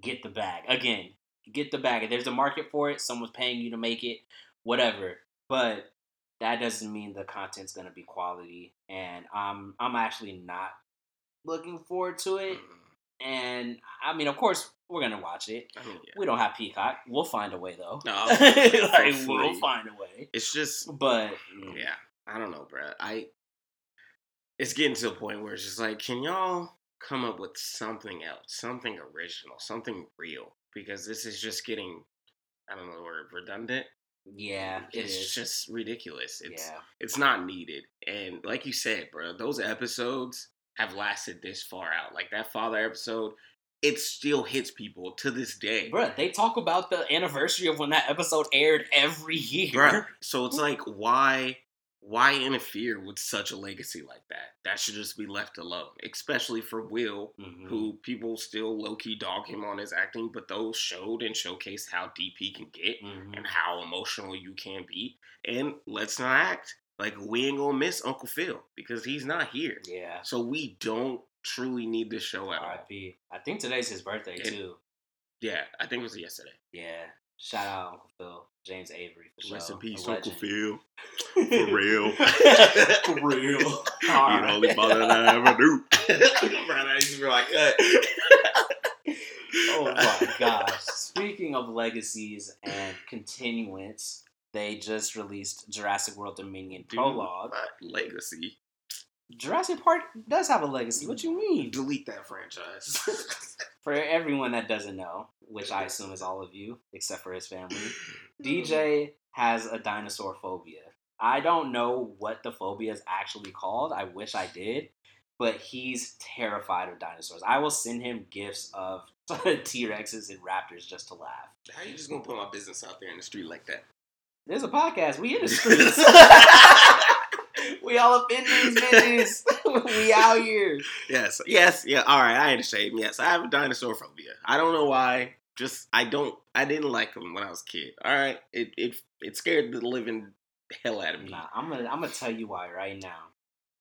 Get the bag. Again, get the bag. If there's a market for it, someone's paying you to make it, whatever. But that doesn't mean the content's gonna be quality. And I'm I'm actually not looking forward to it. And I mean, of course, we're gonna watch it. I mean, yeah. We don't have Peacock. We'll find a way though. No, *laughs* like we'll find a way. It's just But mm, yeah. I don't know, bro. I it's getting to a point where it's just like, can y'all come up with something else, something original, something real? Because this is just getting, I don't know the word, redundant. yeah, it it's is. just ridiculous. It's yeah, it's not needed. And like you said, bro, those episodes have lasted this far out. Like that father episode, it still hits people to this day. Bro, They talk about the anniversary of when that episode aired every *laughs* year. Bruh. So it's like, why, why interfere with such a legacy like that? That should just be left alone, especially for Will, Mhm. who people still low key dog him on his acting, but those showed and showcased how deep he can get Mhm. and how emotional you can be. And let's not act like we ain't gonna miss Uncle Phil because he's not here. Yeah. So we don't truly need this show at all. I think today's his birthday too. Yeah, I think it was yesterday. Yeah. Shout out Uncle Phil. James Avery for Rest sure. in peace, Uncle. Phil. For *laughs* real. For real. *laughs* You the only that I ever knew. *laughs* That used to be like that. oh my gosh. Speaking of legacies and continuance, they just released Jurassic World Dominion Dude, prologue. Legacy. Jurassic Park does have a legacy. What you mean? Delete that franchise. *laughs* For everyone that doesn't know, which I assume is all of you, except for his family, *laughs* DJ has a dinosaur phobia. I don't know what the phobia is actually called. I wish I did. But he's terrified of dinosaurs. I will send him gifts of *laughs* T Rexes and Raptors just to laugh. How are you just gonna put my business out there in the street like that? There's a podcast. We in the streets. We all up in these bitches. *laughs* we out here. Yes, yes, yeah. All right, I ain't ashamed. Yes, I have a dinosaur phobia. I don't know why. Just I don't. I didn't like them when I was a kid. All right, it it it scared the living hell out of me. Nah, I'm gonna I'm gonna tell you why right now.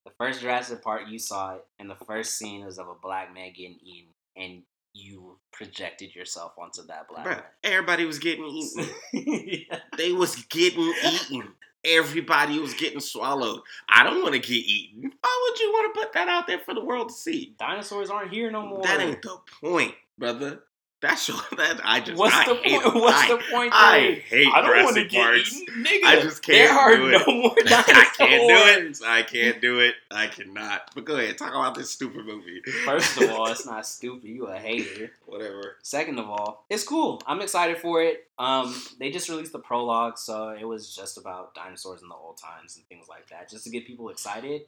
The first Jurassic Park you saw it, and the first scene was of a black man getting eaten, and you projected yourself onto that black Bruh, everybody was getting eaten. man. *laughs* They was getting *laughs* eaten. Everybody was getting swallowed. I don't want to get eaten. Why would you want to put that out there for the world to see? Dinosaurs aren't here no more. That ain't the point, brother. That's your, that I just What's I the hate point? What's I, the point? I though? hate I don't want to Jurassic get Parks. eaten, nigga. I just can't There are do it. no *laughs* more dinosaurs. *laughs* I can't do it. I can't do it. I cannot. But go ahead, talk about this stupid movie. First of all, it's *laughs* not stupid. You a hater. whatever. Second of all, it's cool. I'm excited for it. Um, they just released the prologue, so it was just about dinosaurs in the old times and things like that, just to get people excited.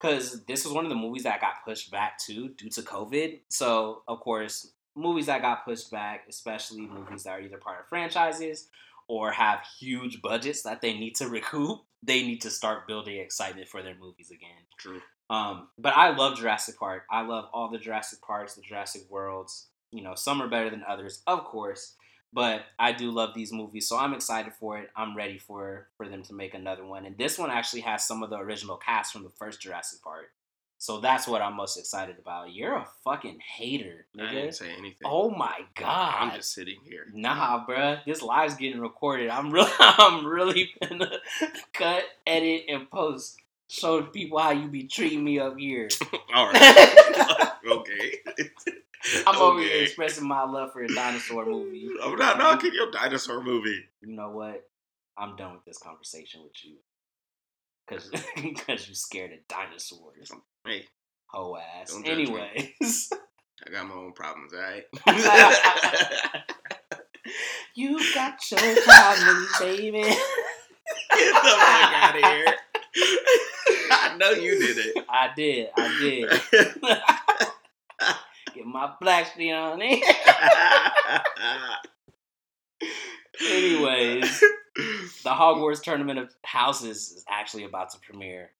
Because this was one of the movies that got pushed back too due to COVID. So of course, movies that got pushed back, especially movies that are either part of franchises or have huge budgets that they need to recoup, they need to start building excitement for their movies again. True. Um, but I love Jurassic Park. I love all the Jurassic Parks, the Jurassic Worlds. You know, some are better than others, of course. But I do love these movies, so I'm excited for it. I'm ready for for them to make another one. And this one actually has some of the original cast from the first Jurassic Park. So that's what I'm most excited about. You're a fucking hater, I didn't say anything. Oh my god. I'm just sitting here. Nah, bruh. This live's getting recorded. I'm really, *laughs* I'm really gonna *laughs* cut, edit, and post. Show people how you be treating me up here. *laughs* All right. okay. I'm over here expressing my love for a dinosaur movie. I'm not knocking your dinosaur movie. You know what? I'm done with this conversation with you. Cause, Cause you scared of dinosaurs. Hey, Ho ass. Anyways. *laughs* I got my own problems, all right? *laughs* you got your problems, baby. *laughs* Get the fuck out of here. I know you did it. I did. I did. Get my black screen on it. Anyways, the Hogwarts Tournament of Houses is actually about to premiere.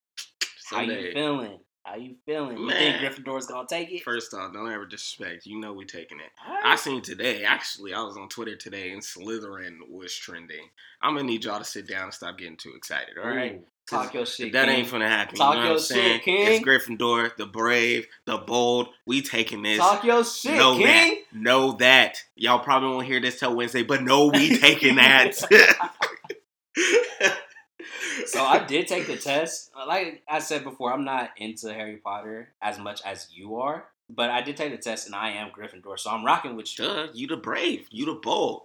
How you feeling? How you feeling? You Man. think Gryffindor's gonna take it? First off, don't ever disrespect. You know we taking it. Alright. I seen today, actually, I was on Twitter today and Slytherin was trending. I'm gonna need y'all to sit down and stop getting too excited, all right? Ooh, Talk your shit. that King. ain't gonna happen. Talk you know your what I'm saying? shit, King. It's Gryffindor, the brave, the bold. We taking this. Talk your shit, know King. that. Know that. Y'all probably won't hear this till Wednesday, but no, we *laughs* taking that. *laughs* *laughs* So I did take the test. Like I said before, I'm not into Harry Potter as much as you are, but I did take the test, and I am Gryffindor, so I'm rocking with you. Duh, you the brave, you the bold.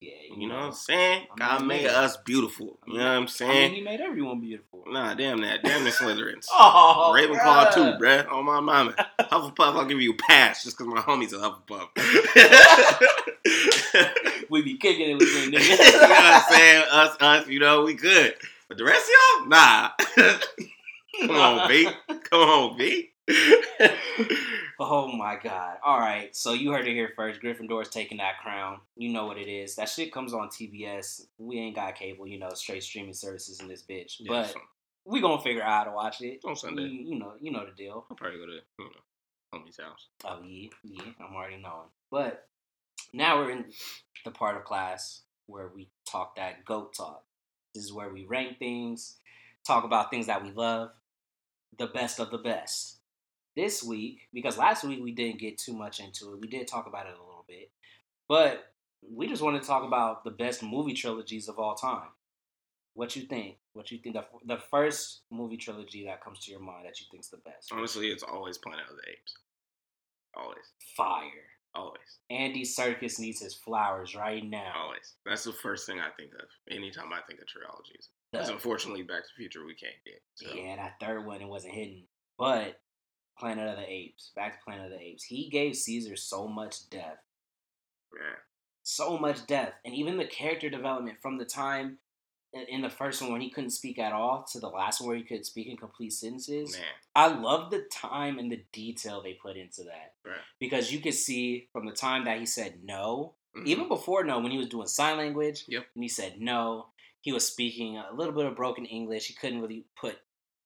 Yeah, You know what I'm saying? I'm God not made mad. us beautiful. You know what I'm I mean, saying? he made everyone beautiful. Nah, damn that. Damn the Slytherins. *laughs* Oh, Ravenclaw too, bruh. bruh. On my mama. Hufflepuff, I'll give you a pass just because my homie's a Hufflepuff. *laughs* We be kicking it with them *laughs* you know what I'm saying? Us, us, you know, we good. But the rest of y'all, nah. *laughs* Come on, B. Come on, B. *laughs* Oh my god. All right. So you heard it here first. Gryffindor's taking that crown. You know what it is. That shit comes on TBS. We ain't got cable, you know, straight streaming services in this bitch. Yeah, but so, we gonna figure out how to watch it. on Sunday. You, you know, you know the deal. I'll probably go to, you know, homie's house. Oh yeah, yeah, I'm already knowing. But now we're in the part of class where we talk that goat talk. This is where we rank things, talk about things that we love, the best of the best. This week, because last week we didn't get too much into it, we did talk about it a little bit. But we just want to talk about the best movie trilogies of all time. What you think? What you think? The, the first movie trilogy that comes to your mind that you think's the best? Honestly, it's always Planet of the Apes. Always, Fire. Always, Andy Serkis needs his flowers right now. always. That's the first thing I think of anytime I think of trilogies. Because unfortunately, Back to the Future we can't get. So. Yeah, that third one it wasn't hidden. But Planet of the Apes, back to Planet of the Apes. He gave Caesar so much depth, Man, so much depth, and even the character development from the time in- the first one when he couldn't speak at all to the last one where he could speak in complete sentences. man, I love the time and the detail they put into that right. because you could see from the time that he said no, Mhm. even before no, when he was doing sign language, Yep. and he said no, he was speaking a little bit of broken English. He couldn't really put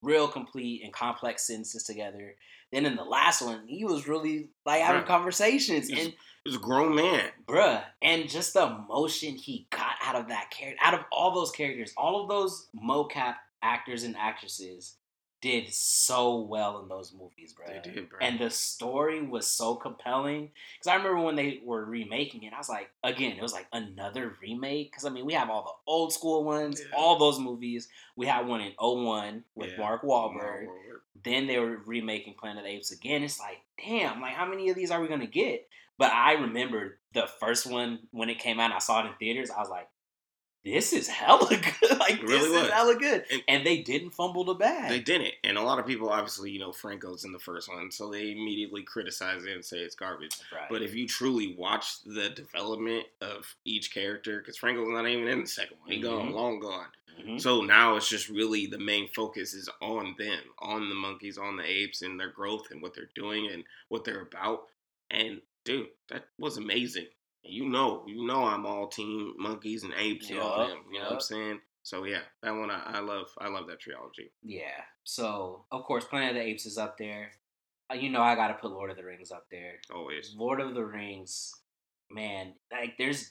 real complete and complex sentences together. Then in the last one, he was really like having Right. conversations He's- and was a grown man. bruh, and just the emotion he got out of that character, out of all those characters, all of those mocap actors and actresses did so well in those movies, bruh. They did, bro. And the story was so compelling. Because I remember when they were remaking it, I was like, again, it was like another remake. Because, I mean, we have all the old school ones, Yeah. all those movies. We had one in 01 with Yeah. Mark Mark Wahlberg. Wahlberg. Then they were remaking Planet of the Apes again. It's like, damn, like, how many of these are we going to get? But I remember the first one when it came out and I saw it in theaters. I was like, this is hella *laughs* good. like, really this is hella good. And- And, they didn't fumble the bag. They didn't, and a lot of people obviously, you know, Franco's in the first one, so they immediately criticize it and say it's garbage. right. But if you truly watch the development of each character, because Franco's not even in the second one, he gone, Mhm. long gone. Mhm. So now it's just really the main focus is on them, on the monkeys, on the apes, and their growth and what they're doing and what they're about. And dude, that was amazing. You know, you know, I'm all team monkeys and apes and all them. You know what I'm saying? So yeah, that one I, I love. I love that trilogy. Yeah. So of course, Planet of the Apes is up there. Uh, You know, I got to put Lord of the Rings up there. Always. Lord of the Rings, man, like there's,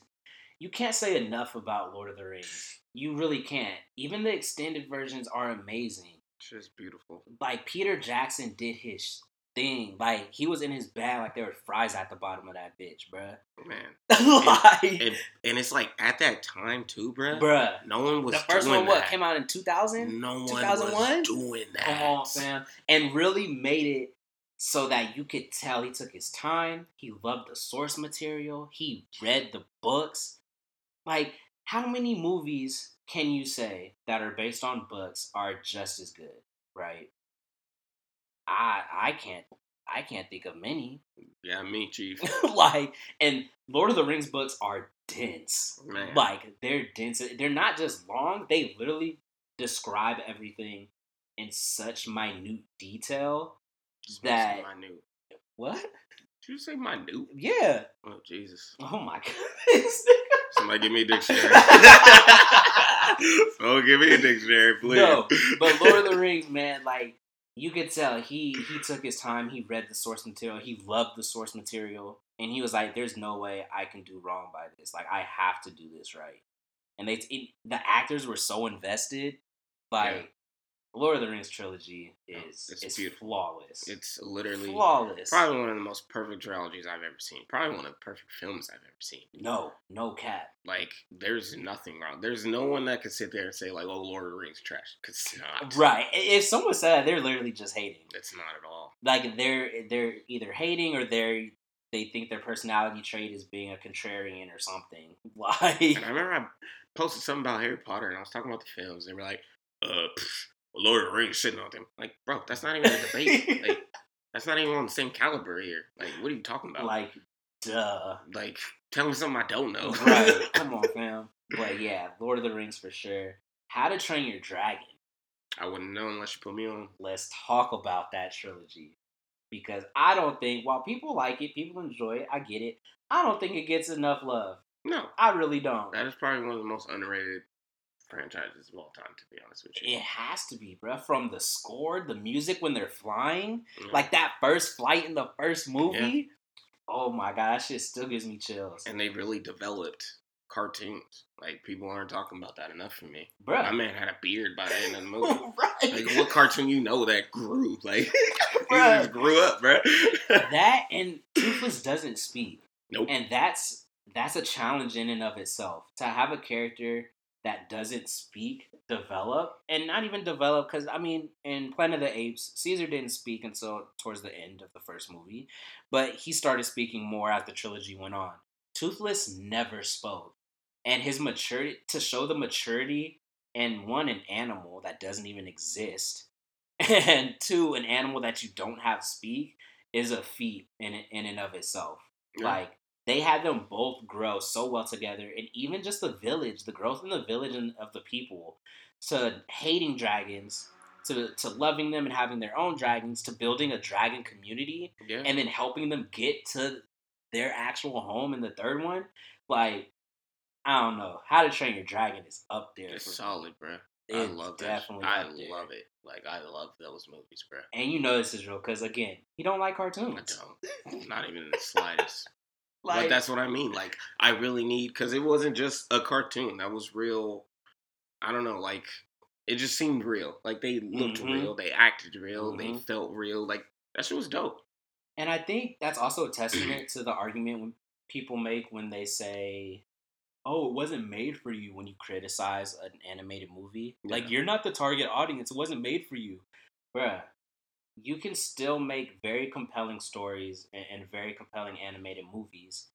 you can't say enough about Lord of the Rings. You really can't. Even the extended versions are amazing. It's just beautiful. Like Peter Jackson did his thing. Like he was in his bag. Like there were fries at the bottom of that bitch, bruh. Oh, man. *laughs* like, And, and it's like at that time too, bruh. bruh. No one was The first one, what that. came out in two thousand? No one 2001? was doing that. Come on, fam. And really made it so that you could tell he took his time. He loved the source material. He read the books. Like, how many movies can you say that are based on books are just as good, right? I I can't I can't think of many. Yeah, me, Chief. *laughs* like, and Lord of the Rings books are dense. Man. Like they're dense. They're not just long. They literally describe everything in such minute detail. Just that- minute. What? Did you say minute? Yeah. Oh Jesus! Oh my *laughs* goodness. Somebody give me a dictionary. *laughs* oh, give me a dictionary, please. No, but Lord of the Rings, man, like you could tell he he took his time. He read the source material. He loved the source material, and he was like, "There's no way I can do wrong by this. Like I have to do this right." And they it, the actors were so invested. Like. Lord of the Rings trilogy is it's beautiful. flawless. It's literally flawless. probably one of the most perfect trilogies I've ever seen. Probably one of the perfect films I've ever seen. no, no cap. Like, there's nothing wrong. There's no one that could sit there and say like, "Oh, Lord of the Rings trash," because it's not. Right. If someone said that, they're literally just hating. It's not at all. like they're they're either hating or they're they think their personality trait is being a contrarian or something. Like *laughs* And I remember I posted something about Harry Potter, and I was talking about the films. They were like, "Uh, pff, Lord of the Rings shitting on them." Like, bro, that's not even a debate. like, *laughs* that's not even on the same caliber here. Like, what are you talking about? like duh. like, tell me something I don't know. Right. *laughs* Come on, fam. But yeah, Lord of the Rings for sure. How to Train Your Dragon. I wouldn't know unless you put me on. Let's talk about that trilogy. Because I don't think while people like it, people enjoy it, I get it. I don't think it gets enough love. No, I really don't. that is probably one of the most underrated franchises of all time. To be honest with you, It has to be, bruh. From the score, the music when they're flying, Yeah. like that first flight in the first movie. Oh my god, that shit still gives me chills, and they really developed cartoons. Like people aren't talking about that enough for me. bruh. My man had a beard by the end of the *laughs* movie. right. Like what cartoon you know that grew? *laughs* Like *laughs* he just grew up, bro. that and Toothless doesn't speak, nope. and that's that's a challenge in and of itself to have a character that doesn't speak develop and not even develop because i mean in planet of the apes caesar didn't speak until towards the end of the first movie but he started speaking more as the trilogy went on toothless never spoke and his maturity to show the maturity in one an animal that doesn't even exist *laughs* and two an animal that you don't have speak is a feat in in and of itself Yeah. like they had them both grow so well together, and even just the village, the growth in the village and of the people, to hating dragons, to to loving them and having their own dragons, to building a dragon community, yeah. and then helping them get to their actual home in the third one. Like, I don't know, How to Train Your Dragon is up there. it's solid, bro. I love that. I love it. Like I love those movies, bro. And you know this is real because again, you don't like cartoons. I don't. Not even in the slightest. But Like that's what I mean. Like I really need because it wasn't just a cartoon. That was real. I don't know. Like it just seemed real. Like they looked Mhm. real. They acted real. They Mhm. felt real. Like that shit was dope. And I think that's also a *clears throat* testament to the argument when people make when they say, "Oh, it wasn't made for you." When you criticize an animated movie, like you're not the target audience. It wasn't made for you, bruh. You can still make very compelling stories and, and very compelling animated movies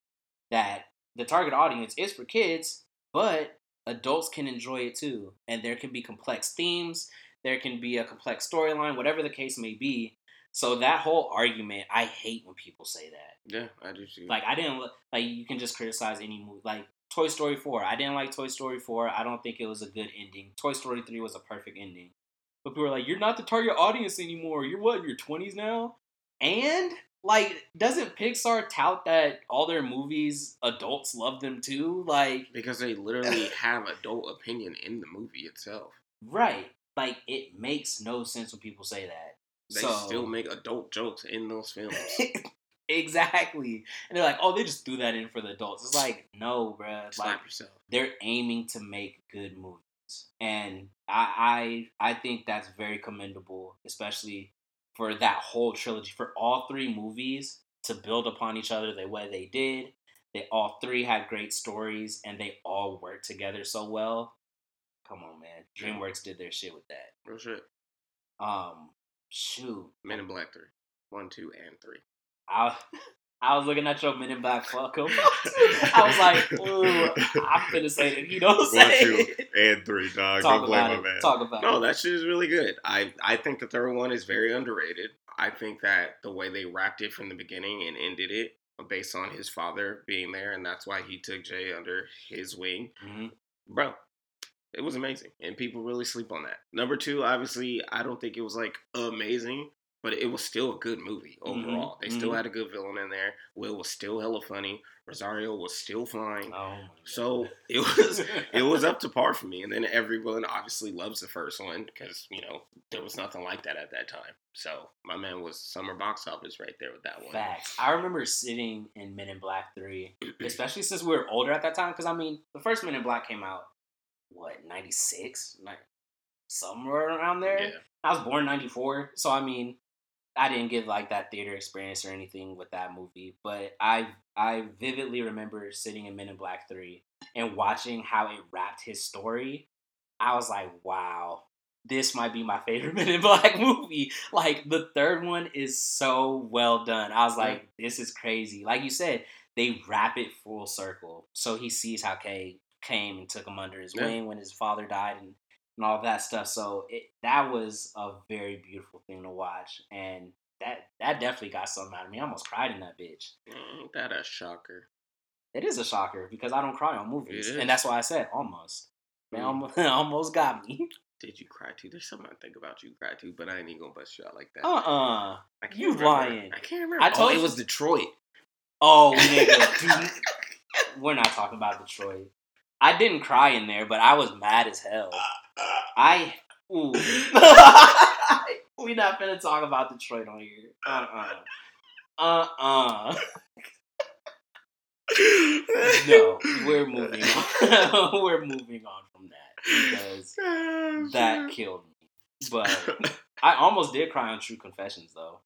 that the target audience is for kids, but adults can enjoy it too. And there can be complex themes. There can be a complex storyline, whatever the case may be. So that whole argument, I hate when people say that. Yeah, I do too. Like I didn't like you can just criticize any movie. Like Toy Story four, I didn't like Toy Story four. I don't think it was a good ending. Toy Story three was a perfect ending. But people are like, you're not the target audience anymore. You're what? in Your twenties now, and like, doesn't Pixar tout that all their movies adults love them too? Like, because they literally *laughs* have adult opinion in the movie itself. right? Like, it makes no sense when people say that. They So- still make adult jokes in those films. *laughs* exactly. And they're like, oh, they just threw that in for the adults. It's like, no, bruh. Slap Like, yourself. they're aiming to make good movies. And I, I I think that's very commendable, especially for that whole trilogy. For all three movies to build upon each other the way they did. They all three had great stories and they all worked together so well. Come on, man. DreamWorks did their shit with that. Real shit. Um shoot. Men in Black three, one, two, and three. I I was looking at your Men in Black fucker. *laughs* I was like, ooh, I'm gonna say that he don't say it. and three, dog. Talk about it. Talk about No, it. that shit is really good. I I think the third one is very underrated. I think that the way they wrapped it from the beginning and ended it based on his father being there, and that's why he took Jay under his wing, Mhm. bro. It was amazing, and people really sleep on that. Number two, obviously, I don't think it was like amazing, but it was still a good movie overall. They still mhm. had a good villain in there. Will was still hella funny. Rosario was still fine. Oh. So it was it was up to par for me. And then everyone obviously loves the first one because you know there was nothing like that at that time. So my man was summer box office right there with that one. Facts. I remember sitting in Men in Black 3, *clears throat* especially since we were older at that time. Because, I mean, the first Men in Black came out, what, 96? Like, somewhere around there? Yeah, I was born in 94. So, I mean, I didn't get, like, that theater experience or anything with that movie. But I, I vividly remember sitting in Men in Black 3 and watching how it wrapped his story. I was like, wow, this might be my favorite *laughs* Men in Black movie. Like the third one is so well done. I was like, this is crazy. Like you said, they wrap it full circle. So he sees how Kay came and took him under his Yeah. wing when his father died and, and all that stuff. So it that was a very beautiful thing to watch. And that that definitely got something out of me. I almost cried in that bitch. ain't that a shocker? It is a shocker because I don't cry on movies. And that's why I said almost. They Mm. almost, *laughs* almost got me. Did you cry too? There's something I think about you cry too, but I ain't even gonna bust you out like that. Uh uh I can't you remember. lying. I can't remember. I told oh, it was Detroit. Oh, nigga. *laughs* We're not talking about Detroit. I didn't cry in there, but I was mad as hell. I. Ooh. *laughs* we not finna talk about Detroit on here. Uh uh. Uh uh. No, we're moving on. *laughs* we're moving on from that because *laughs* that killed me. But I almost did cry on Tru Confessions though.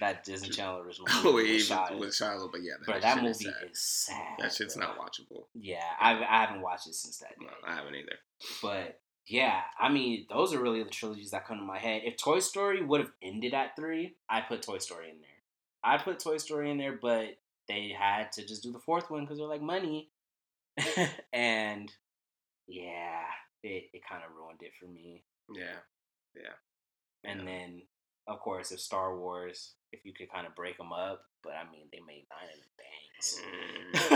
that Disney Channel original Oh, movie yeah, with Shia. with, with Shiloh, but yeah, that, Bro, that shit movie is sad. is sad. That shit's bro. not watchable. Yeah, I, I haven't watched it since that day. No, I haven't either. But yeah, I mean, those are really the trilogies that come to my head. If Toy Story would have ended at three, I'd put Toy Story in there. I'd put Toy Story in there, but they had to just do the fourth one because they're like money. *laughs* and yeah, it, it kind of ruined it for me. Yeah, yeah. And Yeah. then, of course, if Star Wars, if you could kind of break them up, but I mean, they made nine in the banks.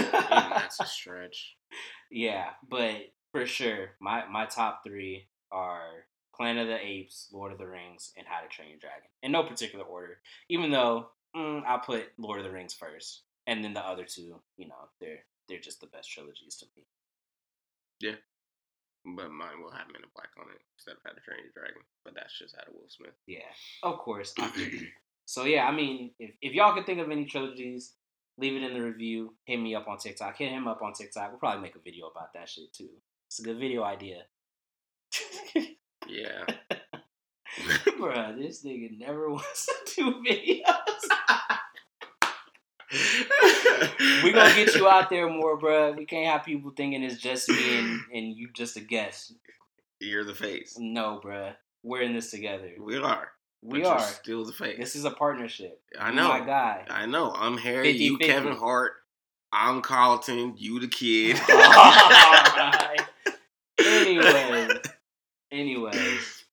Mm, that's a stretch. *laughs* Yeah, but for sure, my my top three are Planet of the Apes, Lord of the Rings, and How to Train Your Dragon. In no particular order. Even though mm, I'll put Lord of the Rings first, and then the other two, you know, they're they're just the best trilogies to me. Yeah, but mine will have Men in Black on it instead of How to Train Your Dragon. But that's just out of Will Smith. Yeah, of course. *clears throat* So yeah, I mean, if if y'all can think of any trilogies, leave it in the review. Hit me up on TikTok. Hit him up on TikTok. We'll probably make a video about that shit too. It's a good video idea. Yeah. *laughs* Bruh, this nigga never *laughs* wants to do videos. we gonna get you out there more, bruh. We can't have people thinking it's just me and, *laughs* and you just a guest. You're the face. No, bruh. We're in this together. We are. We but you're still the face. This is a partnership. I know. My guy. I know. I'm Harry. you 50-50. Kevin Hart. I'm Carlton. You the kid. Oh Anyways. *laughs* Anyways.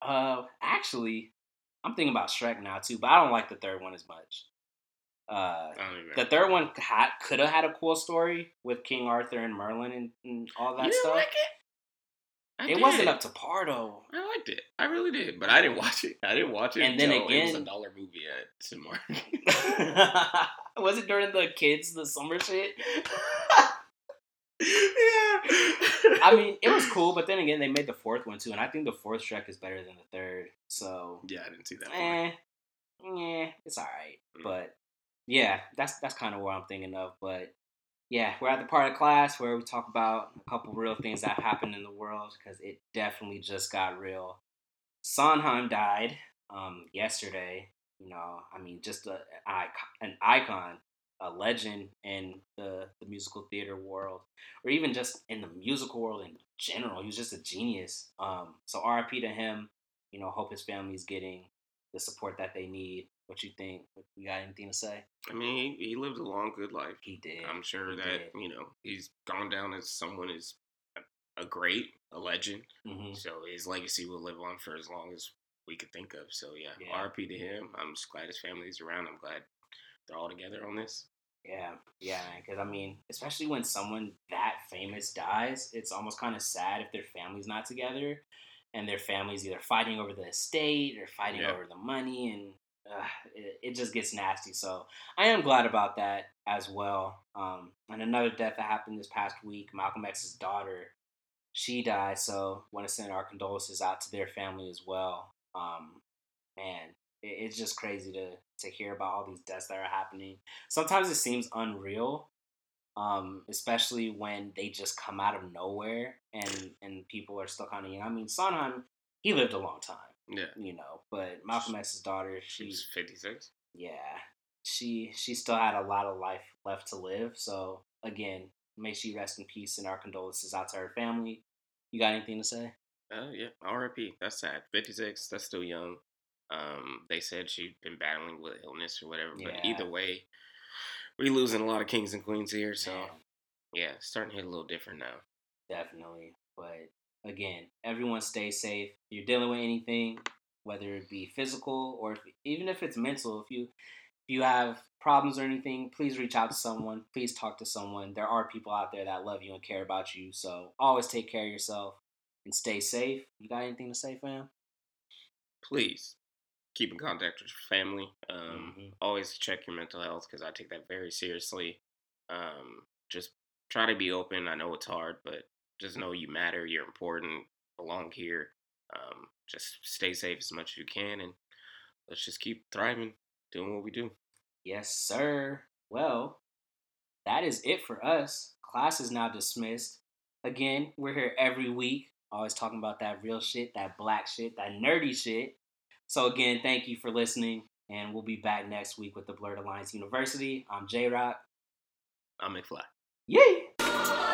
Uh actually, I'm thinking about Shrek now too, but I don't like the third one as much. Uh I don't even the third one had could have had a cool story with King Arthur and Merlin and, and all that you stuff. like it? I it wasn't up to par though. I liked it. I really did, but I didn't watch it. I didn't watch it. And then again, it was a dollar movie at Cinemark. *laughs* was it during the kids the summer shit? *laughs* yeah. I mean, it was cool, but then again, they made the fourth one too, and I think the fourth Shrek is better than the third. So, yeah, I didn't see that. one. eh, yeah, it's all right. Mm. But yeah, that's that's kind of what I'm thinking of. But yeah, we're at the part of class where we talk about a couple real things that happened in the world because it definitely just got real. Sondheim died um, yesterday. You know, I mean, just a, an icon, a legend in the, the musical theater world, or even just in the musical world in general. He was just a genius. Um, so RIP to him. You know, hope his family's getting the support that they need. What you think? You got anything to say? I mean, he, he lived a long, good life. He did. I'm sure he that did. you know he's gone down as someone is a, a great, a legend. hmm So his legacy will live on for as long as we could think of. So yeah, Yeah. RP to him. I'm just glad his family's around. I'm glad they're all together on this. Yeah, yeah, because I mean, especially when someone that famous dies, it's almost kind of sad if their family's not together, and their family's either fighting over the estate or fighting Yeah. over the money, and uh, it, it just gets nasty. So I am glad about that as well. Um, and another death that happened this past week, Malcolm X's daughter, she died. So want to send our condolences out to their family as well. Um, man, it, it's just crazy to to hear about all these deaths that are happening sometimes it seems unreal um, especially when they just come out of nowhere and and people are still kind of young. I mean, Sondheim, he lived a long time, Yeah, you know, but Malcolm X's daughter, she, she's 56. yeah, she she still had a lot of life left to live. So again, may she rest in peace, and our condolences out to her family. You got anything to say? Oh yeah, RIP. That's sad. 56. That's still young. Um, they said she'd been battling with illness or whatever. But Yeah. either way, we losing a lot of kings and queens here. So Man, yeah, starting to hit a little different now. definitely. But again, everyone stay safe. If you're dealing with anything, whether it be physical or if, even if it's mental, if you if you have problems or anything, please reach out to someone. Please talk to someone. There are people out there that love you and care about you. So always take care of yourself and stay safe. You got anything to say, fam? Please keep in contact with your family. Um, Mhm. Always check your mental health because I take that very seriously. Um, just try to be open. I know it's hard, but just know you matter. You're important. Belong here. Um, just stay safe as much as you can, and let's just keep thriving, doing what we do. Yes, sir. Well, that is it for us. Class is now dismissed. Again, we're here every week, always talking about that real shit, that black shit, that nerdy shit. So, again, thank you for listening. And we'll be back next week with the Blerd Alliance University. I'm JRock. I'm McFly. Yay!